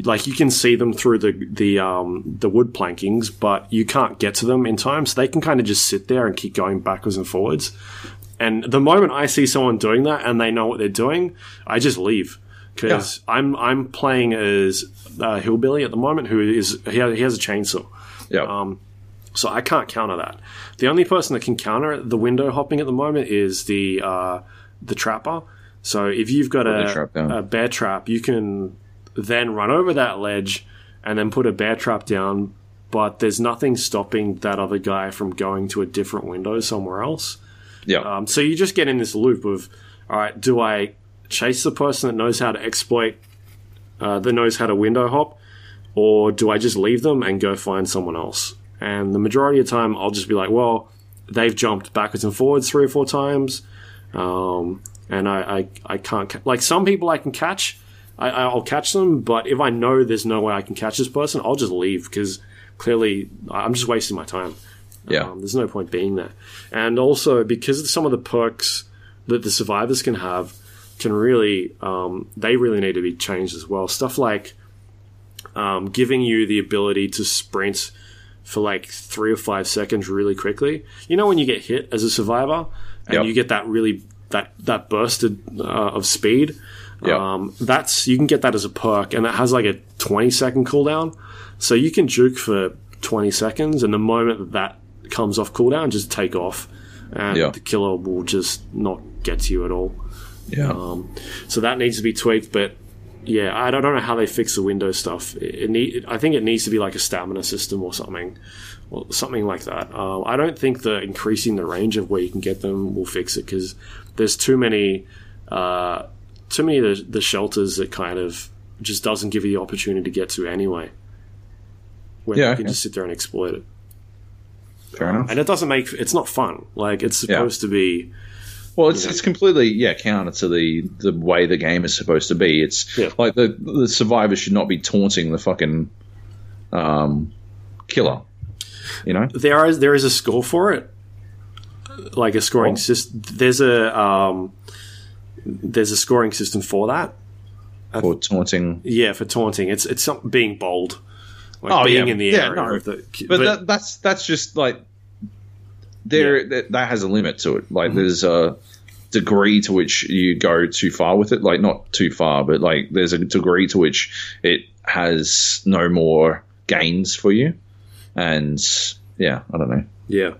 like you can see them through the the um, the wood plankings, but you can't get to them in time, so they can kind of just sit there and keep going backwards and forwards. And the moment I see someone doing that and they know what they're doing, I just leave because I'm I'm playing as uh, hillbilly at the moment who is he has, he has a chainsaw. Yeah. Um, so I can't counter that. The only person that can counter the window hopping at the moment is the uh, the trapper. So if you've got a, trap a bear trap, you can then run over that ledge and then put a bear trap down, but there's nothing stopping that other guy from going to a different window somewhere else. Yeah. Um, so you just get in this loop of, all right, do I chase the person that knows how to exploit, uh, that knows how to window hop, or do I just leave them and go find someone else? And the majority of the time, I'll just be like, well, they've jumped backwards and forwards three or four times, um, and I, I, I can't ca- like some people I can catch. I, I'll catch them, but if I know there's no way I can catch this person, I'll just leave because clearly I'm just wasting my time. yeah. Um, there's no point being there. And also because of some of the perks that the survivors can have can really um, they really need to be changed as well. Stuff like um, giving you the ability to sprint for like three or five seconds really quickly. You know when you get hit as a survivor and Yep. you get that really that that bursted uh, of speed. Yep. Um, that's you can get that as a perk, and it has like a twenty second cooldown. So you can juke for twenty seconds, and the moment that that comes off cooldown, just take off, and Yeah. the killer will just not get to you at all. yeah. Um, so that needs to be tweaked, but yeah, I don't, know how they fix the Windows stuff. It, it need, I think it needs to be like a stamina system or something, or something like that. Uh, I don't think the increasing the range of where you can get them will fix it because there's too many, uh, too many of the, the shelters that kind of just doesn't give you the opportunity to get to anyway. Where Yeah, you can okay. just sit there and exploit it, Fair enough. and it doesn't make it's not fun. Like it's supposed to be. Well, it's it's completely yeah counter to the the way the game is supposed to be. It's Yeah. like the the survivor should not be taunting the fucking um killer. You know? there is there is a score for it, like a scoring Oh. system. There's a um, there's a scoring system for that. For taunting. Yeah, for taunting, it's it's not being bold, like Oh, being yeah. in the Yeah, area. no. of the, But, that, that's that's just like there that, that has a limit to it. Like there's a degree to which you go too far with it. Like not too far, but like there's a degree to which it has no more gains for you. And yeah, I don't know. yeah,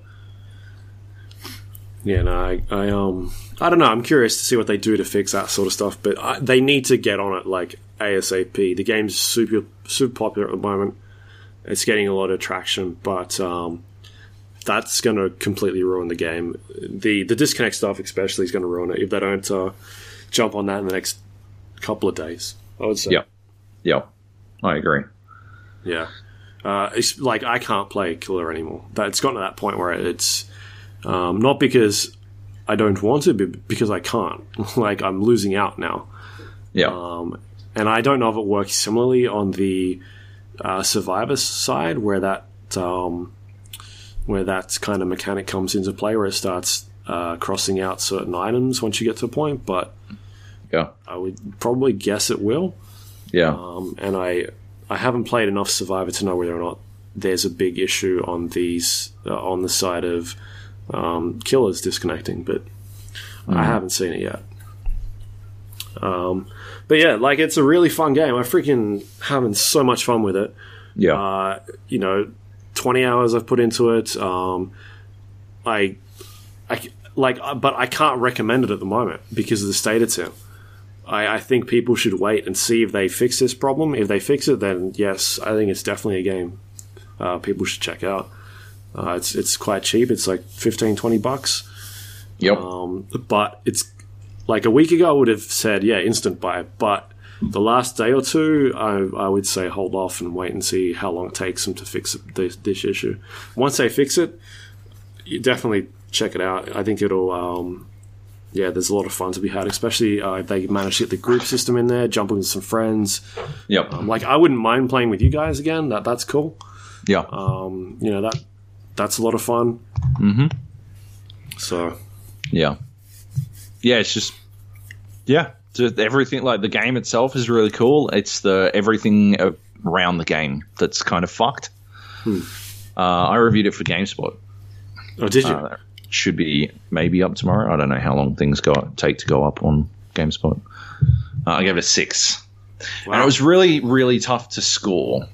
yeah. No, I, I um, I don't know. I'm curious to see what they do to fix that sort of stuff, but I, they need to get on it like ASAP. The game's super super popular at the moment. It's getting a lot of traction, but um, that's going to completely ruin the game. The the disconnect stuff, especially, is going to ruin it if they don't uh, jump on that in the next couple of days. I would say. Yeah. Yeah, I agree. Yeah. Uh, it's like I can't play killer anymore. It's gotten to that point where it's um, not because I don't want to, but because I can't. like I'm losing out now. Yeah, Um, and I don't know if it works similarly on the uh, survivor side, where that um, where that kind of mechanic comes into play, where it starts uh, crossing out certain items once you get to a point. But yeah, I would probably guess it will. yeah, Um, and I I haven't played enough Survivor to know whether or not there's a big issue on these uh, on the side of um, killers disconnecting, but I haven't seen it yet. Um, but yeah, like it's a really fun game. I freaking having so much fun with it. yeah, Uh, you know, twenty hours I've put into it. Um, I, I like, uh, but I can't recommend it at the moment because of the state it's in. I, I think people should wait and see if they fix this problem. If they fix it, then yes, I think it's definitely a game uh, people should check out. Uh, it's it's quite cheap. It's like 15, 20 bucks. yep, Um, but it's like a week ago, I would have said, yeah, instant buy. But the last day or two, I, I would say hold off and wait and see how long it takes them to fix this, this issue. Once they fix it, you definitely check it out. I think it'll, um, yeah, there's a lot of fun to be had, especially uh, if they manage to get the group system in there, jump with some friends. yep, Like, I wouldn't mind playing with you guys again. That That's cool. yeah. Um, you know, that that's a lot of fun. mm-hmm. So, Yeah. Yeah, it's just yeah, just everything like the game itself is really cool. It's the everything around the game that's kind of fucked. Uh, I reviewed it for GameSpot. oh, did you? Uh, should be maybe up tomorrow. I don't know how long things go take to go up on GameSpot. Uh, I gave it a six, and it was really really tough to score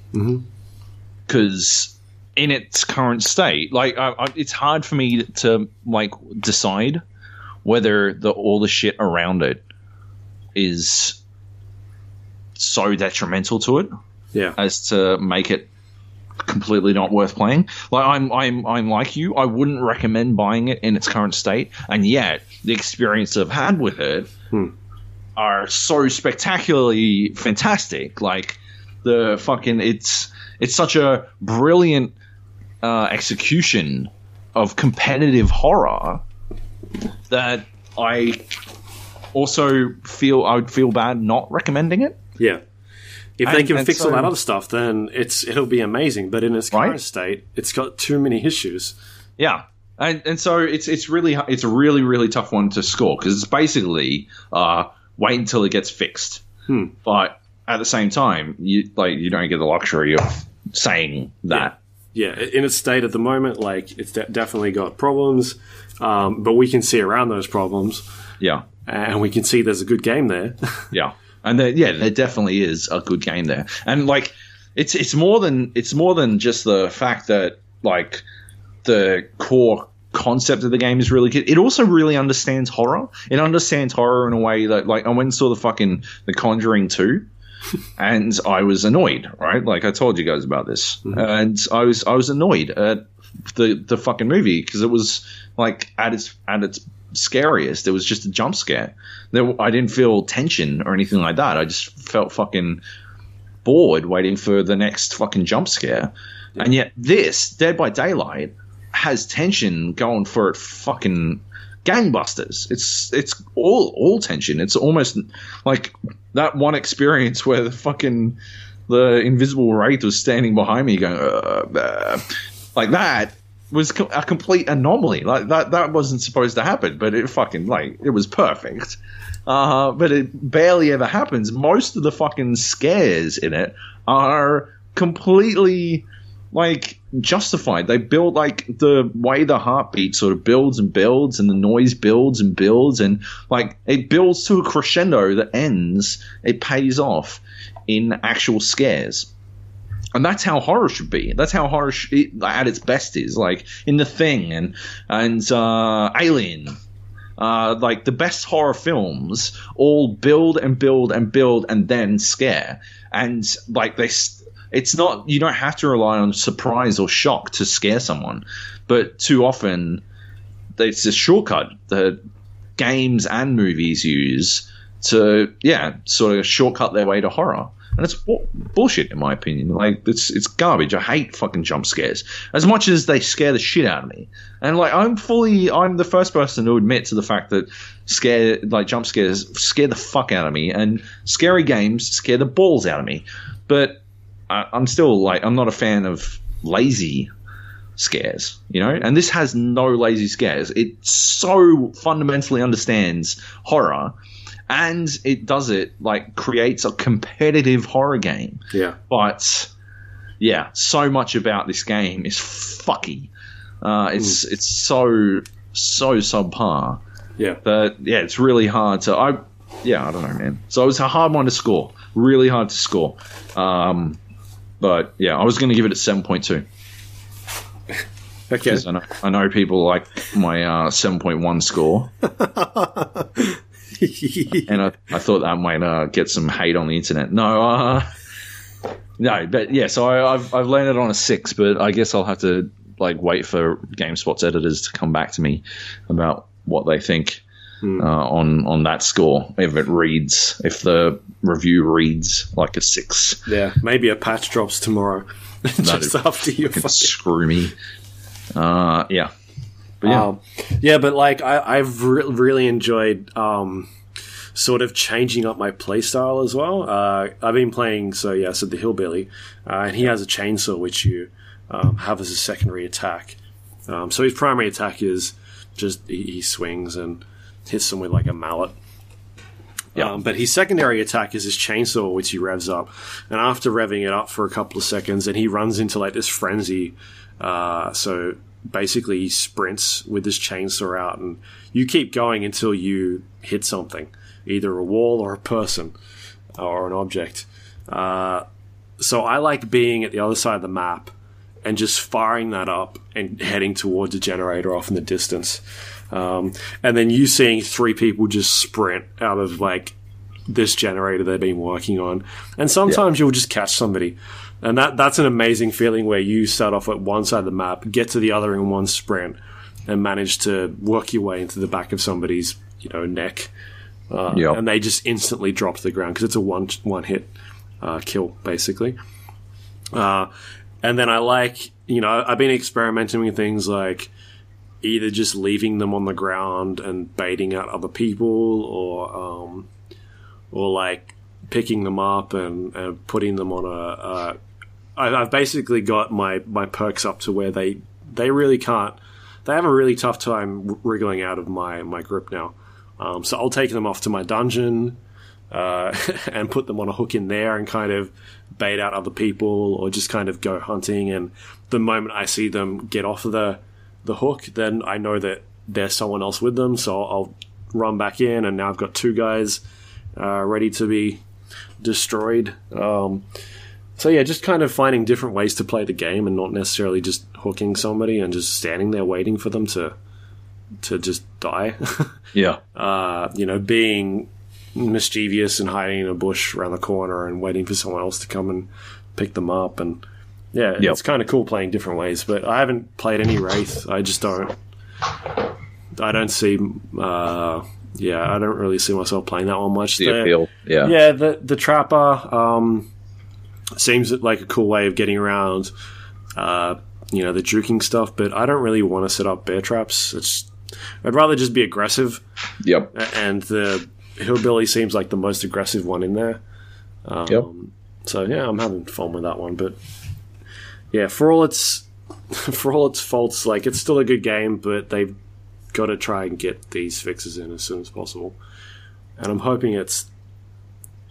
because in its current state, like I, I, it's hard for me to like decide whether the all the shit around it is so detrimental to it Yeah. as to make it completely not worth playing. Like I'm I'm I'm like you, I wouldn't recommend buying it in its current state, and yet the experience I've had with it are so spectacularly fantastic. Like the fucking it's it's such a brilliant uh, execution of competitive horror that I also feel I would feel bad not recommending it. Yeah. If they can and fix all that other stuff, then it's it'll be amazing. But in its current Right. state, it's got too many issues. Yeah, and and so it's it's really it's a really really tough one to score because it's basically uh, wait until it gets fixed. But at the same time, you like you don't get the luxury of saying that. Yeah, in its state at the moment, like it's de- definitely got problems, um, but we can see around those problems, Yeah, Uh, and we can see there's a good game there. yeah, and there, yeah, there definitely is a good game there, and like it's it's more than it's more than just the fact that like the core concept of the game is really good. It also really understands horror. It understands horror in a way that like I went and saw the fucking The Conjuring 2 and I was annoyed, right? Like I told you guys about this. Mm-hmm. And I was I was annoyed at the the fucking movie because it was like at its at its scariest. It was just a jump scare. There, I didn't feel tension or anything like that. I just felt fucking bored waiting for the next fucking jump scare. And yet this Dead by Daylight has tension going for it fucking gangbusters. It's it's all all tension. It's almost like that one experience where the fucking the invisible wraith was standing behind me going uh, uh, like that was a complete anomaly. Like that that wasn't supposed to happen, but it fucking like it was perfect. Uh, but it barely ever happens. Most of the fucking scares in it are completely like justified. They build like the way the heartbeat sort of builds and builds, and the noise builds and builds, and like it builds to a crescendo that ends. It pays off in actual scares. And that's how horror should be. That's how horror sh- at its best is. Like in The Thing and and uh, Alien, uh, like the best horror films all build and build and build and then scare. And like they, it's not you don't have to rely on surprise or shock to scare someone, but too often it's a shortcut that games and movies use to yeah sort of shortcut their way to horror. And it's bu- bullshit in my opinion. Like it's it's garbage. I hate fucking jump scares as much as they scare the shit out of me. And like I'm fully I'm the first person to admit to the fact that scare like jump scares scare the fuck out of me and scary games scare the balls out of me. But I, I'm still like I'm not a fan of lazy scares, you know? And this has no lazy scares. It so fundamentally understands horror and it does it like creates a competitive horror game. yeah, But yeah, so much about this game is fucky. Uh, it's it's so so subpar yeah. But yeah, it's really hard to I yeah, I don't know, man. So it was a hard one to score. Really hard to score. Um, but yeah, I was going to give it a seven point two Okay. because I know I know people like my uh, seven point one score, and I, I thought that might uh, get some hate on the internet. No, uh, no, but yeah, so I, I've I've landed on a six, but I guess I'll have to like wait for GameSpot's editors to come back to me about what they think. Uh, on on that score, if it reads, if the review reads like a six, yeah, maybe a patch drops tomorrow, just after you fucking screw me. Uh, yeah, but yeah, Um, yeah, but like I, I've re- really enjoyed um, sort of changing up my playstyle as well. Uh, I've been playing, so yeah, so the hillbilly, uh, and he has a chainsaw which you um, have as a secondary attack. Um, so his primary attack is just he, he swings and hits them with like a mallet. Yeah. Um, but his secondary attack is his chainsaw, which he revs up, and after revving it up for a couple of seconds, and he runs into like this frenzy. Uh, so basically, he sprints with this chainsaw out, and you keep going until you hit something, either a wall or a person or an object. Uh, so I like being at the other side of the map and just firing that up and heading towards a generator off in the distance. Um, and then you seeing three people just sprint out of like this generator they've been working on. And sometimes you'll just catch somebody. And that that's an amazing feeling where you start off at one side of the map, get to the other in one sprint, and manage to work your way into the back of somebody's, you know, neck. Uh, Yep. And they just instantly drop to the ground because it's a one one hit uh, kill basically. Uh, and then I like, you know, I've been experimenting with things like either just leaving them on the ground and baiting out other people, or um, or like picking them up and, and putting them on a. a I've basically got my my perks up to where they they really can't. They have a really tough time wriggling out of my my grip now. Um, so I'll take them off to my dungeon uh, and put them on a hook in there and kind of bait out other people or just kind of go hunting. And the moment I see them get off of the the hook, then I know that there's someone else with them. So I'll run back in, and now I've got two guys uh, ready to be destroyed. Um, so yeah, just kind of finding different ways to play the game, and not necessarily just hooking somebody and just standing there waiting for them to to just die. Yeah. uh, you know, being mischievous and hiding in a bush around the corner and waiting for someone else to come and pick them up. And yeah, Yep. it's kind of cool playing different ways. But I haven't played any Wraith. I just don't. I don't see. Uh, yeah, I don't really see myself playing that one much. The The- appeal. Yeah. yeah, the the trapper um, seems like a cool way of getting around, uh, you know, the juking stuff. But I don't really want to set up bear traps. It's I'd rather just be aggressive, Yep. and the hillbilly seems like the most aggressive one in there. Um, Yep. So yeah, I'm having fun with that one. But yeah, for all its for all its faults, like it's still a good game. But they've got to try and get these fixes in as soon as possible. And I'm hoping it's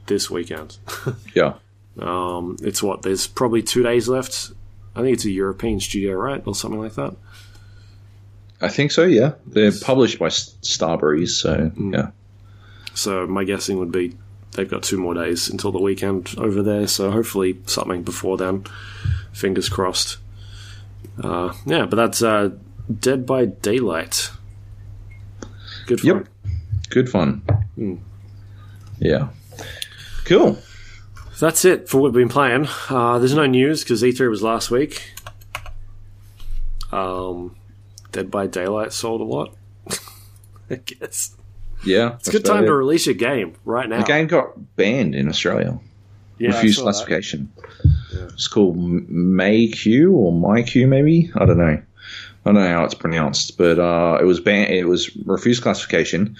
this weekend. Yeah. Um, it's what there's probably two days left. I think it's a European studio, right, or something like that. I think so. Yeah. They're published by Starbreeze, so yeah. So my guessing would be they've got two more days until the weekend over there. So hopefully something before then. Fingers crossed. Uh, yeah, but that's uh, Dead by Daylight. Good fun. Yep. Good fun. Yeah. Cool. That's it for what we've been playing. Uh, there's no news because E3 was last week. Um, Dead by Daylight sold a lot. I guess Yeah. it's a good time to release your game right now. The game got banned in Australia. yeah, Refused classification. It's called MayQ or MyQ, maybe. I don't know. I don't know how it's pronounced, but uh, it was banned. It was refused classification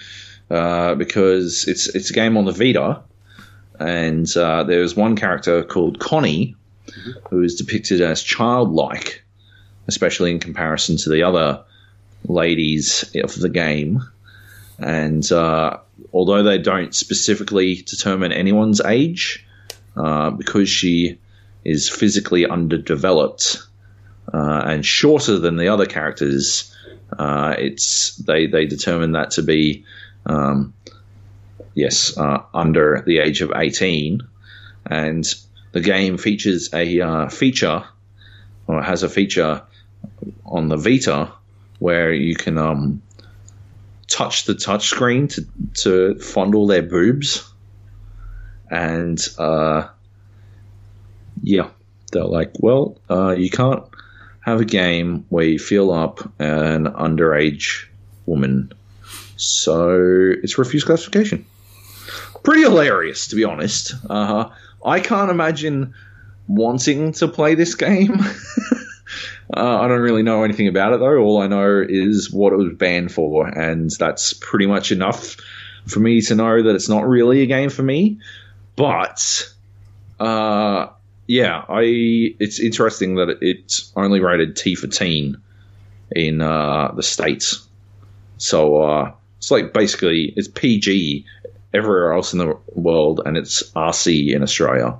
uh, because it's it's a game on the Vita, and uh, there's one character called Connie who is depicted as childlike, especially in comparison to the other ladies of the game. And uh, although they don't specifically determine anyone's age, uh, because she is physically underdeveloped uh, and shorter than the other characters, uh, it's they they determine that to be um, yes uh, under the age of eighteen, and the game features a uh, feature or has a feature on the Vita where you can um, touch the touchscreen to to fondle their boobs. And uh, yeah, they're like, well, uh, you can't have a game where you feel up an underage woman, so it's refused classification. Pretty hilarious, to be honest. Uh, I can't imagine wanting to play this game. Uh, I don't really know anything about it though. All I know is what it was banned for, and that's pretty much enough for me to know that it's not really a game for me. But uh, yeah, I it's interesting that it's only rated T for teen in uh, the states. So uh, it's like basically it's PG everywhere else in the world, and it's RC in Australia,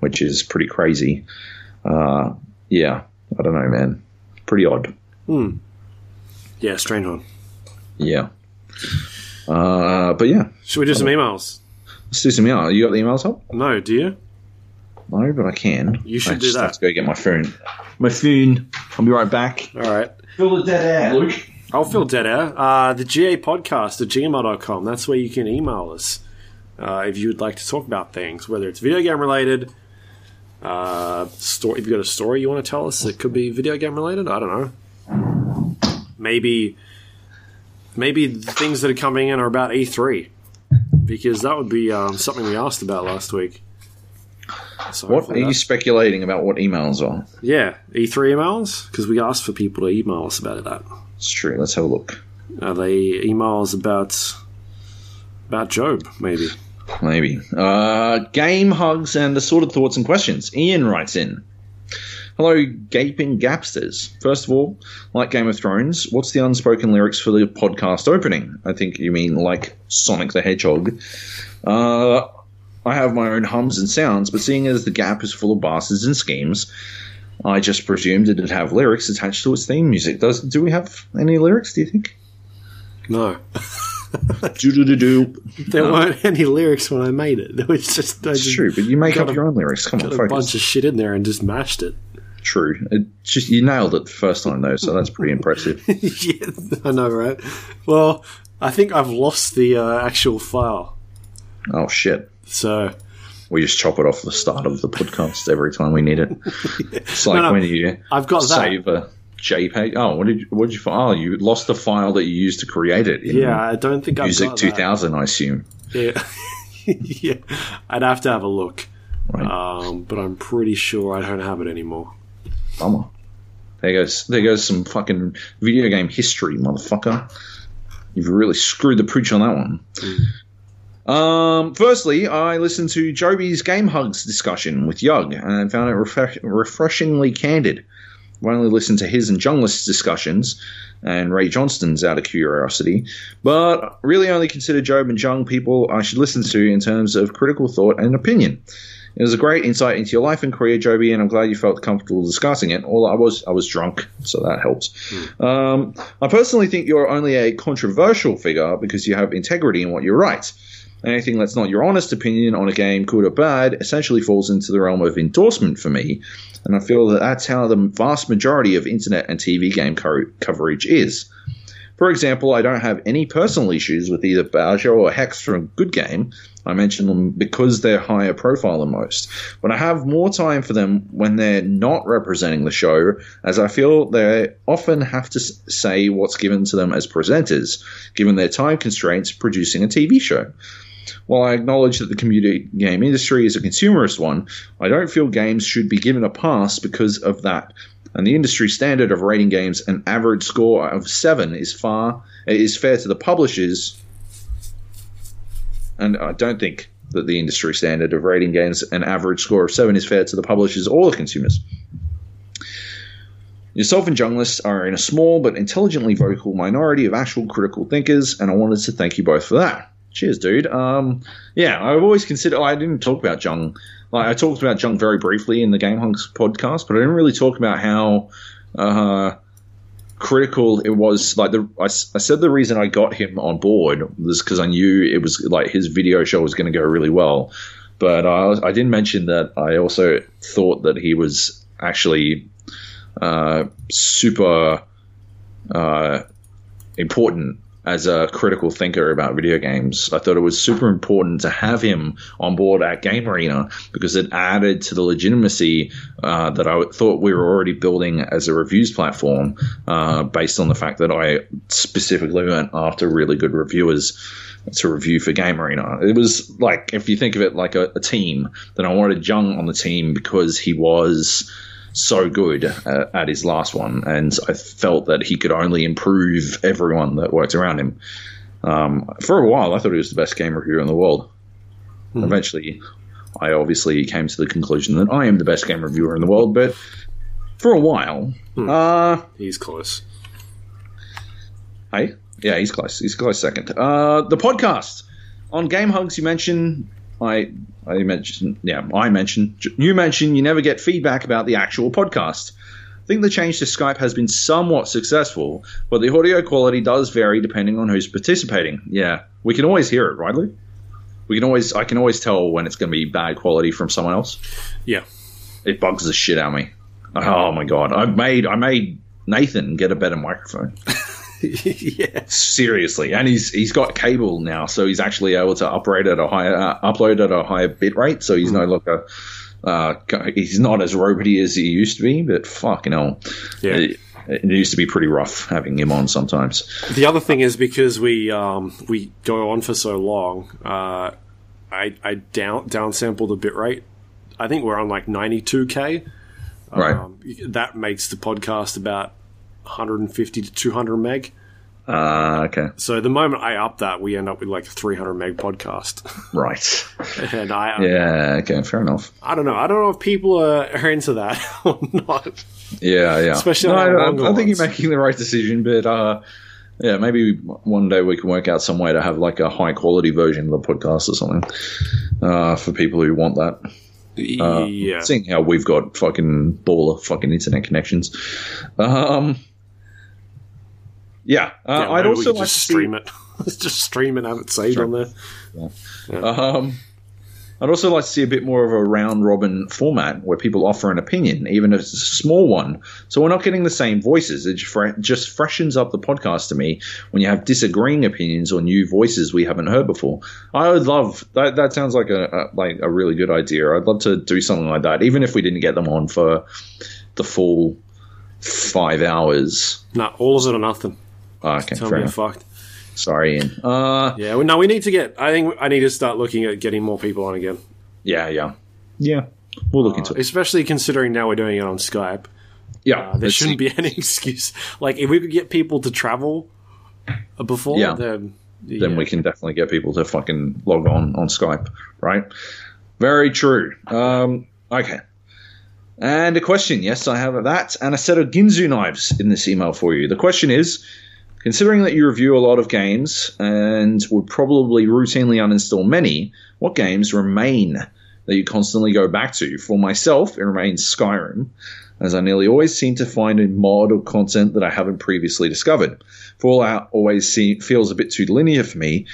which is pretty crazy. Uh, yeah, I don't know, man. Pretty odd. Hmm. Yeah, strange one. Yeah. Uh, but yeah, Should we do some emails? let's do some email. You got the emails up? No, do you? No, but I can. You should I do just that. Have to go get my phone. My phone. I'll be right back. All right. Fill the dead air, Luke. I'll fill dead air. Uh, the GA podcast at gmail.com. That's where you can email us. uh, if you would like to talk about things, whether it's video game related, uh, story. If you've got a story you want to tell us, it could be video game related. I don't know. Maybe, maybe the things that are coming in are about E3 because that would be um, something we asked about last week. So What are hopefully you speculating about? What emails are? Yeah, E3 emails because we asked for people to email us about that. It's true. Let's have a look. Are they emails about about Joab? Maybe. Maybe. Uh, game hugs and assorted thoughts and questions. Ian writes in. Hello, gaping gapsters. First of all, like Game of Thrones, what's the unspoken lyrics for the podcast opening? I think you mean like Sonic the Hedgehog. Uh, I have my own hums and sounds, but seeing as the gap is full of bastards and schemes, I just presumed it'd have lyrics attached to its theme music. Does do we have any lyrics? Do you think? No, Do do do do. there weren't any lyrics when I made it. It was just I It's just true, but you make up a- your own lyrics. Come on, put a focus. bunch of shit in there and just mashed it. True. It just you nailed it the first time though, so that's pretty impressive. yeah, I know, right? Well, I think I've lost the uh, actual file, Oh shit. so We just chop it off the start of the podcast every time we need it. It's like No, no, when you I've got that. save a JPEG. Oh, what did you, what did you find? Oh, you lost the file that you used to create it. In Yeah, I don't think I've Music got 2000, I assume. Yeah. yeah, I'd have to have a look, Right. um, but I'm pretty sure I don't have it anymore. Bummer. There goes there goes some fucking video game history, motherfucker. You've really screwed the pooch on that one. Um, firstly, I listened to Joby's Game Hugs discussion with Yug and found it refresh- refreshingly candid. I've only listened to his and Junglist's discussions and Ray Johnston's out of curiosity, but really only consider Joab and Jung people I should listen to in terms of critical thought and opinion. It was a great insight into your life and career, Joby, and I'm glad you felt comfortable discussing it. All I was, I was drunk, so that helps. Um, I personally think you're only a controversial figure because you have integrity in what you write. Anything that's not your honest opinion on a game, good or bad, essentially falls into the realm of endorsement for me, and I feel that that's how the vast majority of internet and TV game co- coverage is. For example, I don't have any personal issues with either Bowser or Hex from Good Game. I mention them because they're higher profile than most. But I have more time for them when they're not representing the show, as I feel they often have to say what's given to them as presenters, given their time constraints producing a TV show. While I acknowledge that the computer game industry is a consumerist one, I don't feel games should be given a pass because of that. And the industry standard of rating games an average score of seven is far is fair to the publishers, and I don't think that the industry standard of rating games an average score of seven is fair to the publishers or the consumers. Yourself and Junglist are in a small but intelligently vocal minority of actual critical thinkers, and I wanted to thank you both for that. Cheers, dude. Um, yeah, I've always considered. I didn't talk about Jung. Like I talked about Jung very briefly in the Game Hugs podcast, but I didn't really talk about how uh, critical it was. Like the I, I said the reason I got him on board was because I knew it was like his video show was going to go really well. But I, I didn't mention that I also thought that he was actually uh, super uh, important as a critical thinker about video games. I thought it was super important to have him on board at Game Arena because it added to the legitimacy uh, that I thought we were already building as a reviews platform uh, based on the fact that I specifically went after really good reviewers to review for Game Arena. It was like, if you think of it like a, a team, then I wanted Jung on the team because he was so good uh, at his last one, and I felt that he could only improve everyone that worked around him. Um, for a while, I thought he was the best game reviewer in the world. Eventually, I obviously came to the conclusion that I am the best game reviewer in the world, but for a while, uh, He's close. Hey, yeah, he's close. He's close second. Uh, the podcast on Game Hugs. You mentioned I. I mentioned. Yeah, I mentioned. You mentioned you never get feedback about the actual podcast. I think the change to Skype has been somewhat successful, but the audio quality does vary depending on who's participating. Yeah, we can always hear it, rightly. We can always. I can always tell when it's going to be bad quality from someone else. Yeah. It bugs the shit out of me. Oh my god! I made I made Nathan get a better microphone. yeah. Seriously, and he's he's got cable now, so he's actually able to upgrade at a higher uh, upload at a higher bit rate. So he's no longer uh, he's not as roboty as he used to be. But fucking hell, Yeah. it, it used to be pretty rough having him on sometimes. The other thing is because we um, we go on for so long, uh, I I down downsample the bitrate. I think we're on like 92k. Right. Um, that makes the podcast about 150 to 200 meg. Uh, okay. So the moment I up that, we end up with like a 300 meg podcast. Right. and I Yeah. Okay. Fair enough. I don't know. I don't know if people are, are into that or not. Yeah, yeah. Especially no, on I, I, I think you're making the right decision, but uh, yeah, maybe one day we can work out some way to have like a high quality version of the podcast or something uh, for people who want that. Uh, yeah. Seeing how we've got fucking baller fucking internet connections. Um, yeah, uh, Yeah, I'd also like just to see- stream it. Let's just stream it, have it saved on there. Um, I'd also like to see a bit more of a round robin format where people offer an opinion, even if it's a small one. So we're not getting the same voices. It just freshens up the podcast to me when you have disagreeing opinions or new voices we haven't heard before. I would love that. That sounds like a, a like a really good idea. I'd love to do something like that, even if we didn't get them on for the full five hours. No, all of it or nothing. Ah, okay, Tell fair me I'm fucked. Sorry, Ian. Uh, Yeah, well, no, we need to get. I think I need to start looking at getting more people on again. yeah, yeah, yeah. We'll look into it. Especially considering now we're doing it on Skype. Yeah, Uh, there shouldn't see. be any excuse. Like, if we could get people to travel uh, before, Yeah. then then yeah. we can definitely get people to fucking log on on Skype, right? Very true. Um, okay. And a question. Yes, I have that and a set of Ginsu knives in this email for you. The question is considering that you review a lot of games and would probably routinely uninstall many, what games remain that you constantly go back to? For myself, it remains Skyrim, as I nearly always seem to find a mod or content that I haven't previously discovered. Fallout always see, feels a bit too linear for me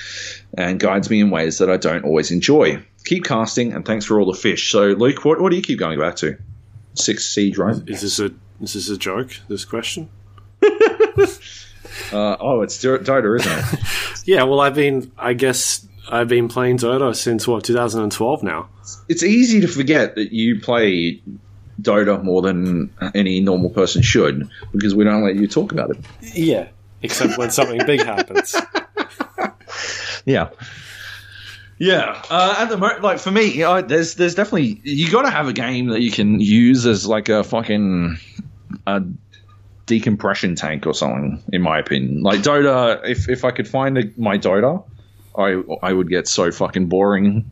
and guides me in ways that I don't always enjoy. Keep casting, and thanks for all the fish. So, Luke, what, what do you keep going back to? Six Siege, right? Is this a is this a joke? This question? Uh, oh, it's Dur- Dota, isn't it? Yeah. Well, I've been. I guess I've been playing Dota since what 2012 now. it's easy to forget that you play Dota more than any normal person should because we don't let you talk about it. Yeah. Except when something big happens. Yeah. Yeah, uh, at the moment, like for me, you know, there's there's definitely you got to have a game that you can use as like a fucking a decompression tank or something. In my opinion, like Dota, if if I could find a, my Dota, I I would get so fucking boring.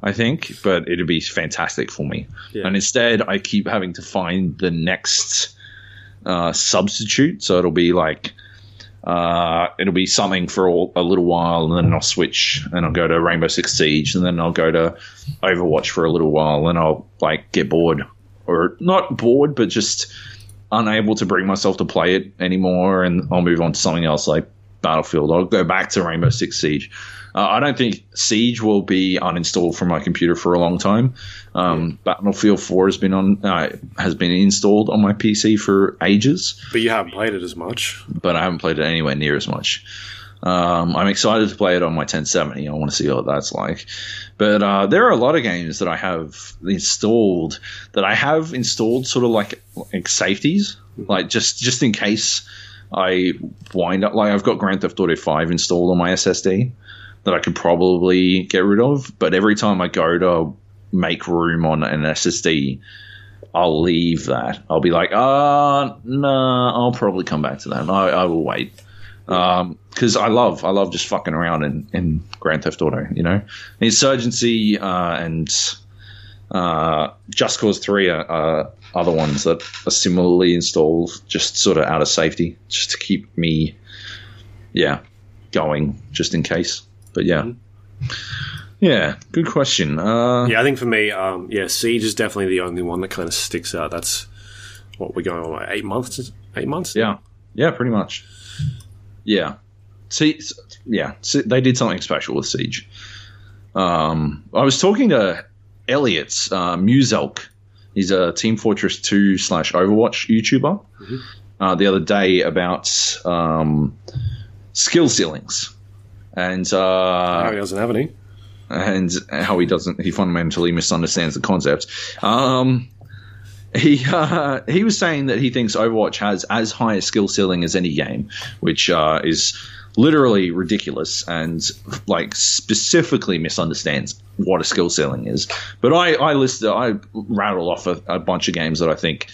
I think, but it'd be fantastic for me. Yeah. And instead, I keep having to find the next uh, substitute. So it'll be like uh, it'll be something for all, a little while, and then I'll switch and I'll go to Rainbow Six Siege, and then I'll go to Overwatch for a little while, and I'll like get bored, or not bored, but just unable to bring myself to play it anymore, and I'll move on to something else like Battlefield. I'll go back to Rainbow Six Siege. Uh, I don't think Siege will be uninstalled from my computer for a long time. Um, Battlefield 4 has been on uh, has been installed on my PC for ages But you haven't played it as much. but I haven't played it anywhere near as much. Um, I'm excited to play it on my 1070. I want to see what that's like. But uh, there are a lot of games that I have installed that I have installed sort of like, like safeties, like just just in case I wind up. Like I've got Grand Theft Auto 5 installed on my SSD that I could probably get rid of. But every time I go to make room on an SSD, I'll leave that. I'll be like, ah, no, I'll probably come back to that. I, I will wait. Because I love, I love just fucking around in, in Grand Theft Auto, you know? Insurgency uh, and uh, Just Cause 3 are, are other ones that are similarly installed, just sort of out of safety, just to keep me, yeah, going, just in case. But yeah. Yeah, good question. Uh, Yeah, I think for me, um, yeah, Siege is definitely the only one that kind of sticks out. That's what we're going on like eight months. Eight months. Yeah, yeah, pretty much. Yeah, see, yeah, they did something special with Siege. Um, I was talking to Elliot uh, Muselk. He's a Team Fortress Two slash Overwatch YouTuber, uh, the other day about um, skill ceilings, and uh, Oh, he doesn't have any. and how he doesn't he fundamentally misunderstands the concept. Um, he uh, he was saying that he thinks Overwatch has as high a skill ceiling as any game, which uh, is literally ridiculous and like specifically misunderstands what a skill ceiling is. But I I listed I rattle off a, a bunch of games that I think.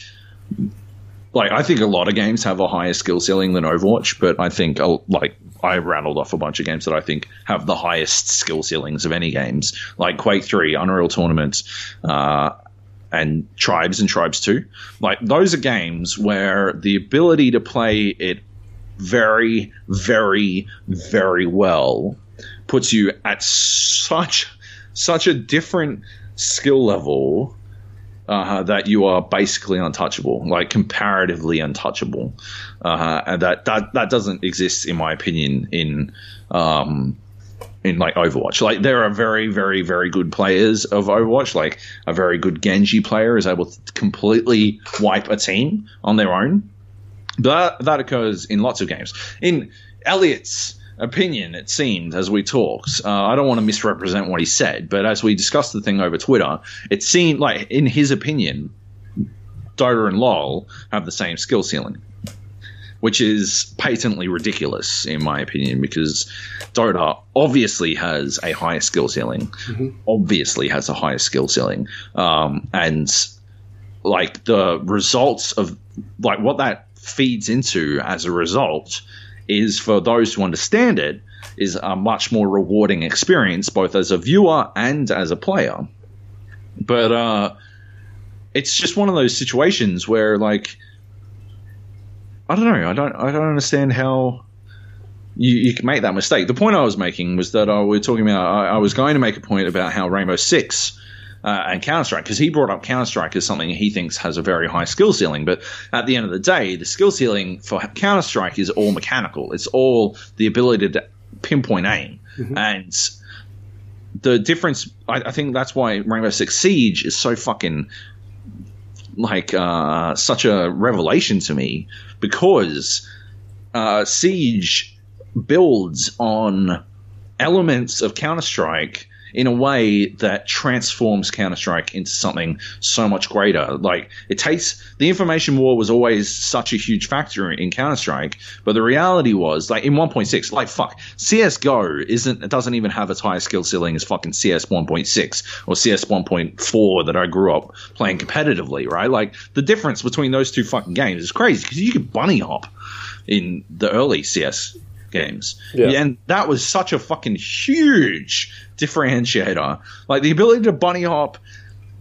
Like I think a lot of games have a higher skill ceiling than Overwatch, but I think uh, like I rattled off a bunch of games that I think have the highest skill ceilings of any games, like Quake Three, Unreal Tournament, uh, and Tribes and Tribes 2. Like, those are games where the ability to play it very, very, very well puts you at such such a different skill level uh, that you are basically untouchable, like comparatively untouchable, uh, and that, that that doesn't exist, in my opinion, in um, in like Overwatch. Like there are very, very, very good players of Overwatch. Like a very good Genji player is able to completely wipe a team on their own. But that, occurs in lots of games. In Elliot's opinion, it seemed as we talked. Uh, I don't want to misrepresent what he said, but as we discussed the thing over Twitter, it seemed like, in his opinion, Dota and LoL have the same skill ceiling which is patently ridiculous in my opinion because Dota obviously has a higher skill ceiling, obviously has a higher skill ceiling, um, and like the results of like what that feeds into as a result is for those who understand it is a much more rewarding experience both as a viewer and as a player. But uh, it's just one of those situations where like I don't know. I don't. I don't understand how you, you can make that mistake. The point I was making was that uh, we were talking about. I, I, was going to make a point about how Rainbow Six uh, and Counter Strike, because he brought up Counter Strike as something he thinks has a very high skill ceiling. But at the end of the day, the skill ceiling for Counter Strike is all mechanical. It's all the ability to pinpoint aim mm-hmm. and. The difference, I, I think that's why Rainbow Six Siege is so fucking like uh, such a revelation to me because uh, Siege builds on elements of Counter Strike in a way that transforms Counter Strike into something so much greater. Like it takes the information war was always such a huge factor in Counter Strike, but the reality was like in 1.6, like fuck, CS:GO isn't it doesn't even have as high a skill ceiling as fucking CS 1.6 or CS 1.4 that I grew up playing competitively, right? Like the difference between those two fucking games is crazy because you could bunny hop in the early CS games. Yeah. yeah. And that was such a fucking huge differentiator. Like the ability to bunny hop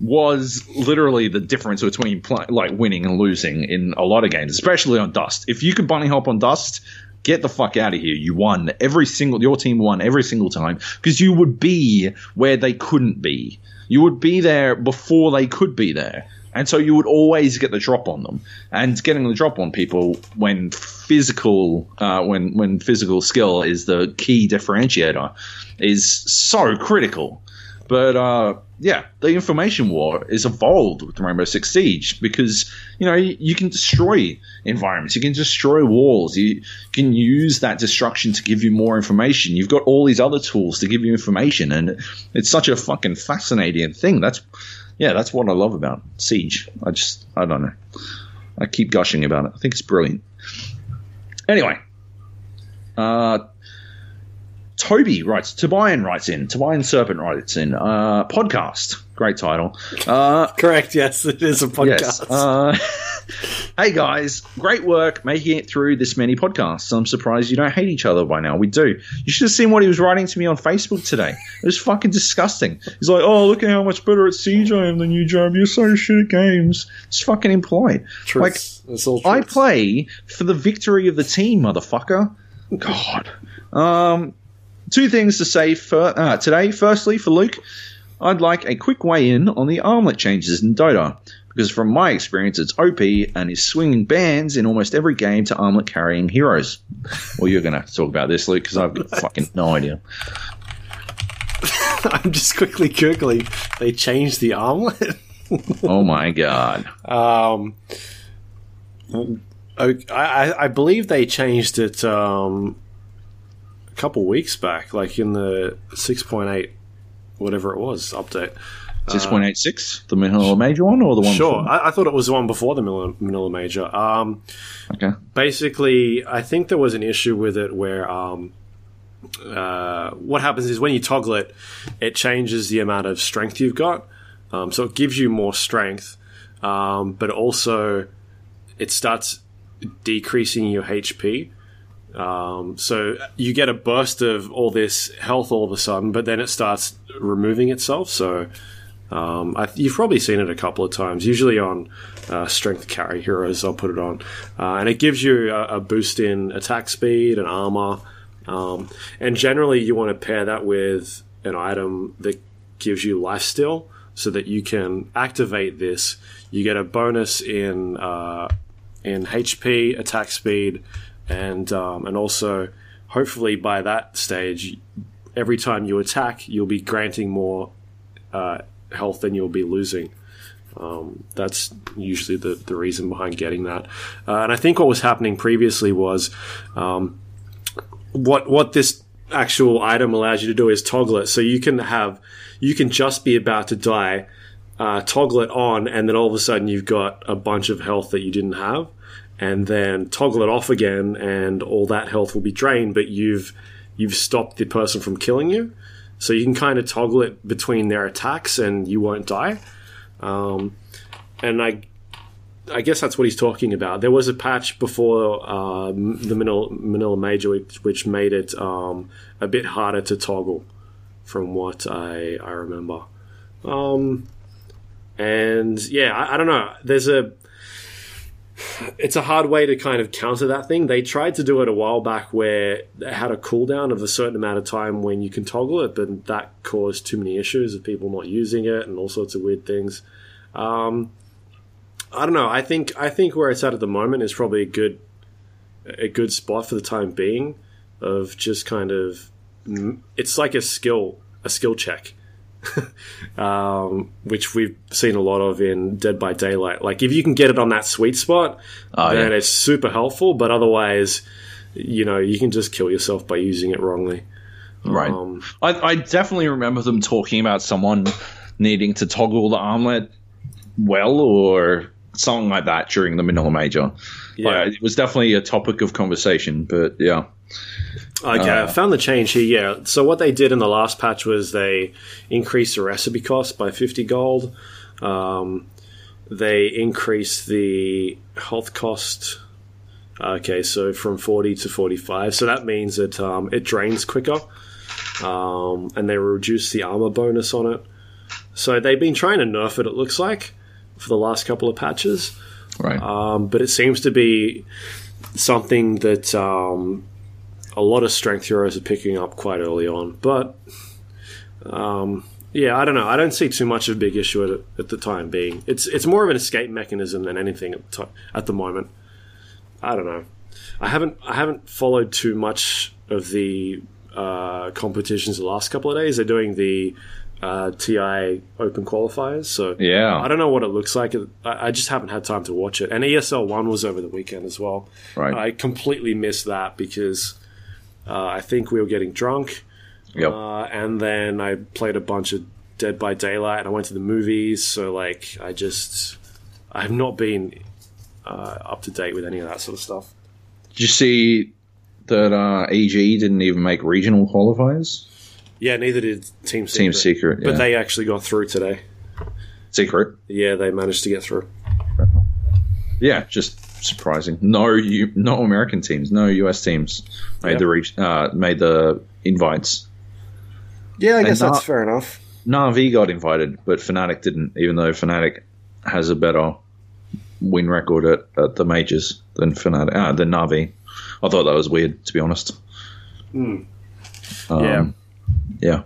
was literally the difference between play, like winning and losing in a lot of games, especially on Dust. If you could bunny hop on Dust, get the fuck out of here. You won every single your team won every single time because you would be where they couldn't be. You would be there before they could be there. And so you would always get the drop on them. And getting the drop on people when physical, uh, when when physical skill is the key differentiator, is so critical. But uh, yeah, the information war is evolved with Rainbow Six Siege because you know you, you, can destroy environments, you can destroy walls, you can use that destruction to give you more information. You've got all these other tools to give you information, and it's such a fucking fascinating thing. That's yeah, that's what I love about Siege. I just, I don't know. I keep gushing about it. I think it's brilliant. Anyway, uh, Toby writes, Tobian writes in, Tobian Serpent writes in, uh, podcast. Great title. Uh, Correct, yes, it is a podcast. Yes, uh, hey guys, great work making it through this many podcasts. I'm surprised you don't hate each other by now. We do. You should have seen what he was writing to me on Facebook today. It was fucking disgusting. He's like, oh, look at how much better at Siege I am than you, Joab. You're so shit at games. It's fucking implied. Truth. Like, I play for the victory of the team, motherfucker. God. Um, two things to say for uh, today. Firstly, for Luke, I'd like a quick weigh in on the armlet changes in Dota because from my experience, it's OP and is swinging bans in almost every game to armlet carrying heroes. Well, you're going to talk about this, Luke, because I've got fucking no idea. I'm just quickly googling. They changed the armlet. oh my god. Um. I, I, I believe they changed it um, a couple weeks back, like in the six point eight, whatever it was, update. Six point eight six, the Manila Major one, or the one? Sure. I, I thought it was the one before the Manila, Manila Major. Um, Okay. basically, I think there was an issue with it where um, uh, what happens is when you toggle it, it changes the amount of strength you've got. Um, so it gives you more strength, um, but also it starts decreasing your HP. Um, so you get a burst of all this health all of a sudden, but then it starts removing itself. So um, I, you've probably seen it a couple of times, usually on uh, strength carry heroes. I'll put it on, uh, and it gives you a, a boost in attack speed and armor. Um, and generally, you want to pair that with an item that gives you life steal, so that you can activate this. You get a bonus in uh, in HP, attack speed, and um, and also hopefully by that stage, every time you attack, you'll be granting more uh, health than you'll be losing. Um, that's usually the, the reason behind getting that. Uh, and I think what was happening previously was um, what what this actual item allows you to do is toggle it. So you can have you can just be about to die, uh, toggle it on, and then all of a sudden you've got a bunch of health that you didn't have, and then toggle it off again, and all that health will be drained, but you've you've stopped the person from killing you. So you can kind of toggle it between their attacks, and you won't die. Um, and I I guess that's what he's talking about. There was a patch before um, the Manila, Manila Major, which, which made it um, a bit harder to toggle, from what I I remember. Um, and yeah, I, I don't know. There's a it's a hard way to kind of counter that thing. They tried to do it a while back where it had a cooldown of a certain amount of time when you can toggle it, but that caused too many issues of people not using it and all sorts of weird things. Um, I don't know. I think I think where it's at at the moment is probably a good a good spot for the time being of just kind of it's like a skill a skill check. um, which we've seen a lot of in Dead by Daylight. Like if you can get it on that sweet spot, Oh, then yeah. it's super helpful. But otherwise, you know, you can just kill yourself by using it wrongly. Right. Um, I, I definitely remember them talking about someone needing to toggle the armlet well or something like that during the Manila Major. Yeah. It was definitely a topic of conversation, but yeah. Okay, Uh, I found the change here. Yeah. So what they did in the last patch was they increased the recipe cost by 50 gold. Um, they increased the health cost. Okay, so from 40 to 45. So that means that um, it drains quicker. Um, and they reduced the armor bonus on it. So they've been trying to nerf it, it looks like, for the last couple of patches. Right. Um, but it seems to be something that um, a lot of strength heroes are picking up quite early on. But um, yeah, I don't know. I don't see too much of a big issue at, at the time being. It's it's more of an escape mechanism than anything at the, ti- at the moment. I don't know. I haven't I haven't followed too much of the uh, competitions the last couple of days. They're doing the uh, TI Open qualifiers, so yeah. I don't know what it looks like. I just haven't had time to watch it. And ESL One was over the weekend as well. Right. I completely missed that because uh, I think we were getting drunk, Yep. uh, and then I played a bunch of Dead by Daylight, and I went to the movies. So like, I just I have not been uh, up to date with any of that sort of stuff. Did you see that uh, EG didn't even make regional qualifiers? Yeah, neither did Team Secret. Team Secret, yeah. but they actually got through today. Secret. Yeah, they managed to get through. Yeah, just surprising. No, you, no American teams, no US teams made Yep. the reach, uh, made the invites. Yeah, I guess that's fair enough. Navi got invited, but Fnatic didn't, even though Fnatic has a better win record at, at the majors than Fnatic, uh, than Navi. I thought that was weird, to be honest. Um, Yeah. Yeah.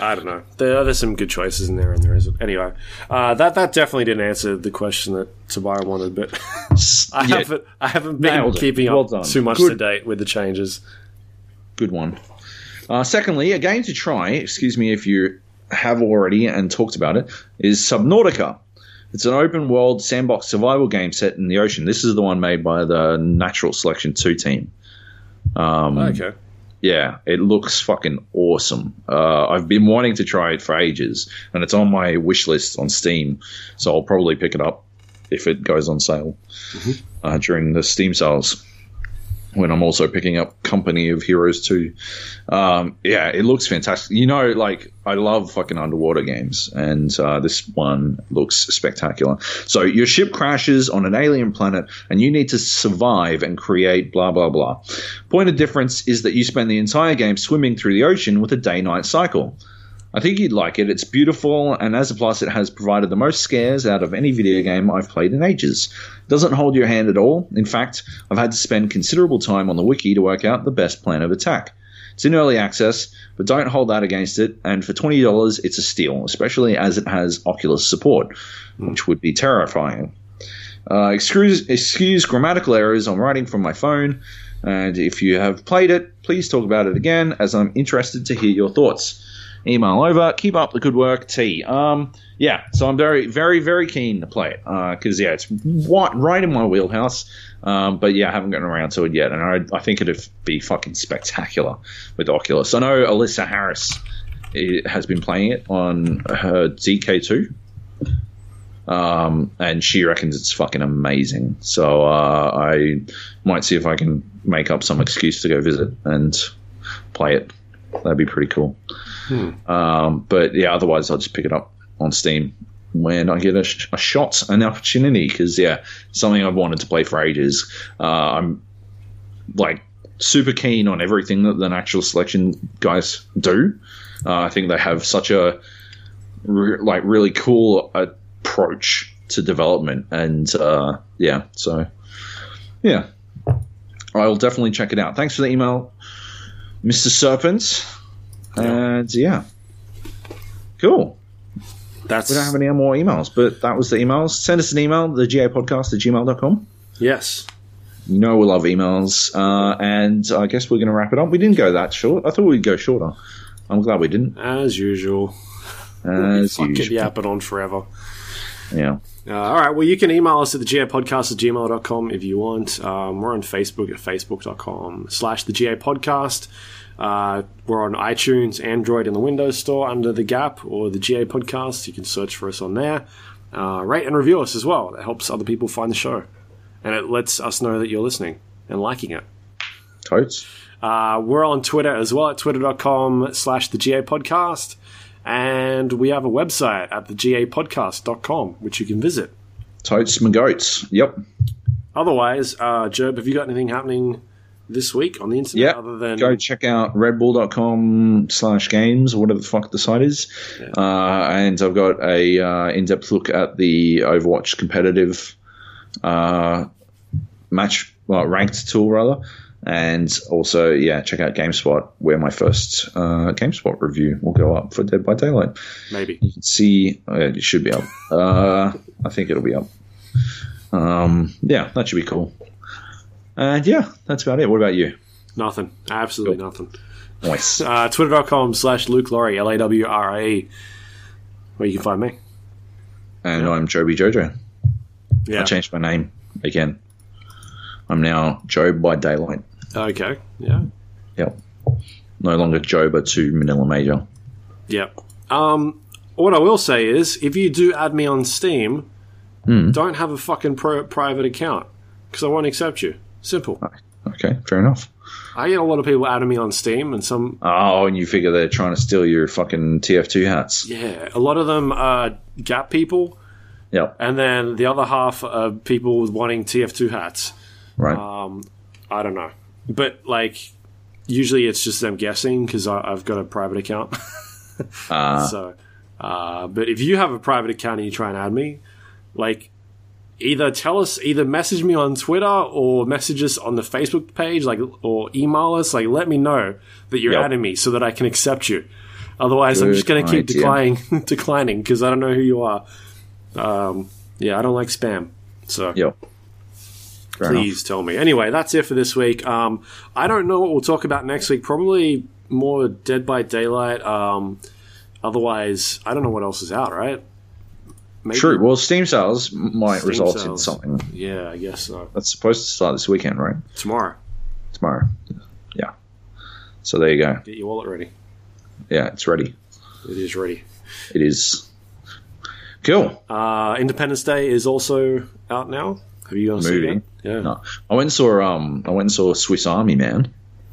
I don't know. There, there's some good choices in there, and there isn't. Anyway, uh, that that definitely didn't answer the question that Tobias wanted, but I Yeah, haven't I haven't been Nailed keeping Well up done. too much Good. to date with the changes. Good one. Uh, secondly, a game to try, excuse me if you have already and talked about it, is Subnautica. It's an open world sandbox survival game set in the ocean. This is the one made by the Natural Selection 2 team. Um, Okay. Yeah, it looks fucking awesome. Uh, I've been wanting to try it for ages, and it's on my wish list on Steam, so I'll probably pick it up if it goes on sale uh, during the Steam sales. When I'm also picking up Company of Heroes 2. Um, yeah, it looks fantastic. You know, like, I love fucking underwater games, and uh, this one looks spectacular. So, your ship crashes on an alien planet, and you need to survive and create blah, blah, blah. Point of difference is that you spend the entire game swimming through the ocean with a day night cycle. I think you'd like it. It's beautiful, and as a plus, it has provided the most scares out of any video game I've played in ages. It Doesn't hold your hand at all. In fact, I've had to spend considerable time on the wiki to work out the best plan of attack. It's in early access, but don't hold that against it. And for twenty dollars, it's a steal, especially as it has Oculus support, which would be terrifying. Uh, excuse, excuse grammatical errors. I'm writing from my phone, and if you have played it, please talk about it again, as I'm interested to hear your thoughts. Email over. Keep up the good work, T. Um, yeah, so I'm very, very, very keen to play it because yeah, it's right, right in my wheelhouse. Um, but yeah, I haven't gotten around to it yet, and I, I think it'd be fucking spectacular with Oculus. I know Alyssa Harris eh, has been playing it on her DK2 um, and she reckons it's fucking amazing. So uh, I might see if I can make up some excuse to go visit and play it. That'd be pretty cool. Um, but yeah, otherwise I'll just pick it up on Steam when I get a, sh- a shot, an opportunity. Because yeah, something I've wanted to play for ages. Uh, I'm like super keen on everything that the Natural Selection guys do. Uh, I think they have such a re- like really cool approach to development, and uh, yeah, so yeah, I'll definitely check it out. Thanks for the email, Mister Serpent, and yeah, cool. That's We don't have any more emails, but that was the emails. Send us an email, the GA podcast at gmail.com. yes. You know we love emails, uh, and I guess we're going to wrap it up. We didn't go that short. I thought we'd go shorter. I'm glad we didn't. As usual. As Fucking usual. yapping on forever. Yeah. Uh, all right. Well, you can email us at the GA podcast at gmail.com if you want. Um, we're on Facebook at facebook.com slash the GA podcast. Uh, we're on iTunes, Android, and the Windows Store under the Gap or the GA podcast. You can search for us on there. Uh, rate and review us as well. That helps other people find the show. And it lets us know that you're listening and liking it. Totes. Uh, we're on Twitter as well at twitter.com slash the GA podcast. And we have a website at thegapodcast.com, which you can visit. Totes my goats. Yep. Otherwise, uh, Joab, have you got anything happening this week on the internet Yeah. other than Go check out redbull.com slash games or whatever the fuck the site is. Uh, and I've got a uh, in-depth look at the Overwatch competitive uh, match, well, ranked tool rather. And also, yeah, check out GameSpot, where my first uh, GameSpot review will go up for Dead by Daylight. maybe? You can see uh, it should be up. Uh, I think it'll be up. Um, yeah, that should be cool. And yeah, that's about it. What about you? Nothing. Absolutely nothing. Nice. Uh, Twitter.com slash Luke Lawrie, L A W R I E, where you can find me. And I'm Joby Jojo. Yeah. I changed my name again. I'm now Joab by Daylight. Okay. Yeah. Yep. No longer Joba to Manila Major. Yep. Um, what I will say is, if you do add me on Steam, Hmm. don't have a fucking pro- private account because I won't accept you. Simple. Okay, fair enough. I get a lot of people adding me on Steam, and some, Oh, and you figure they're trying to steal your fucking TF2 hats. yeah, a lot of them are Gap people, Yep. and then the other half are people wanting TF2 hats. Right. Um, I don't know, but like usually it's just them guessing because I've got a private account. Uh, so, uh, but if you have a private account and you try and add me, like either tell us, either message me on Twitter or message us on the Facebook page, like or email us, like let me know that you're Yep. adding me so that I can accept you. Otherwise, I'm just going to keep declining, declining because I don't know who you are. Um, yeah, I don't like spam. So yep. Fair enough. please tell me. Anyway, that's it for this week. Um, I don't know what we'll talk about next week. Probably more Dead by Daylight. Um, otherwise, I don't know what else is out. Right? maybe True. Well, Steam sales might Steam result in something. Yeah, I guess so. That's supposed to start this weekend, right? Tomorrow, Tomorrow. Yeah. So there you go. get your wallet ready. Yeah, it's ready. It is ready. It is. Cool. Uh, Independence Day is also out now. Have you gone Movie? Yeah. No, I went and saw um, I went and saw Swiss Army Man.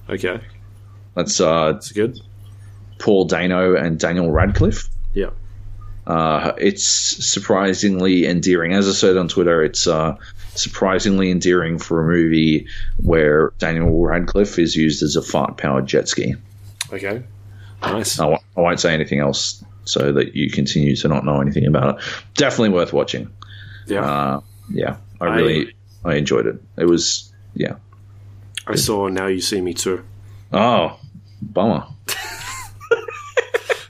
Okay, That's uh, that's good. Paul Dano and Daniel Radcliffe. Yeah. Uh, it's surprisingly endearing. As I said on Twitter, it's uh, surprisingly endearing for a movie where Daniel Radcliffe is used as a fart-powered jet ski. Okay. Nice. I w- I won't say anything else so that you continue to not know anything about it. Definitely worth watching. Yeah. Uh, yeah, I I- really I enjoyed it. It was yeah. I saw Now You See Me Too. Oh, bummer.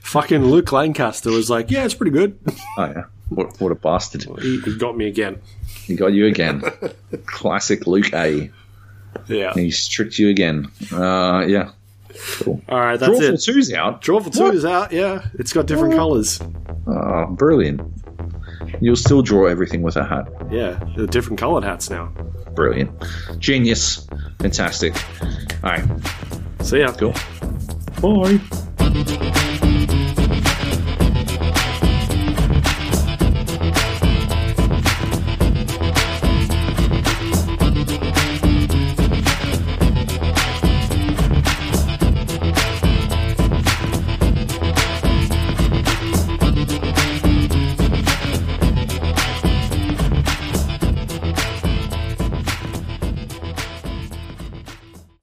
Fucking Luke Lancaster was like, yeah, it's pretty good. Oh yeah, what, what a bastard! he, he got me again. He got you again. Classic Luke A. Yeah. He's tricked you again. Uh, yeah. Cool. All right, that's Drawful it. two's out. Drawful two What? is out. Yeah, it's got different colors. Oh, brilliant. You'll still draw everything with a hat. Yeah, they're different colored hats now. Brilliant. Genius. Fantastic. All right. So yeah, Cool. Bye.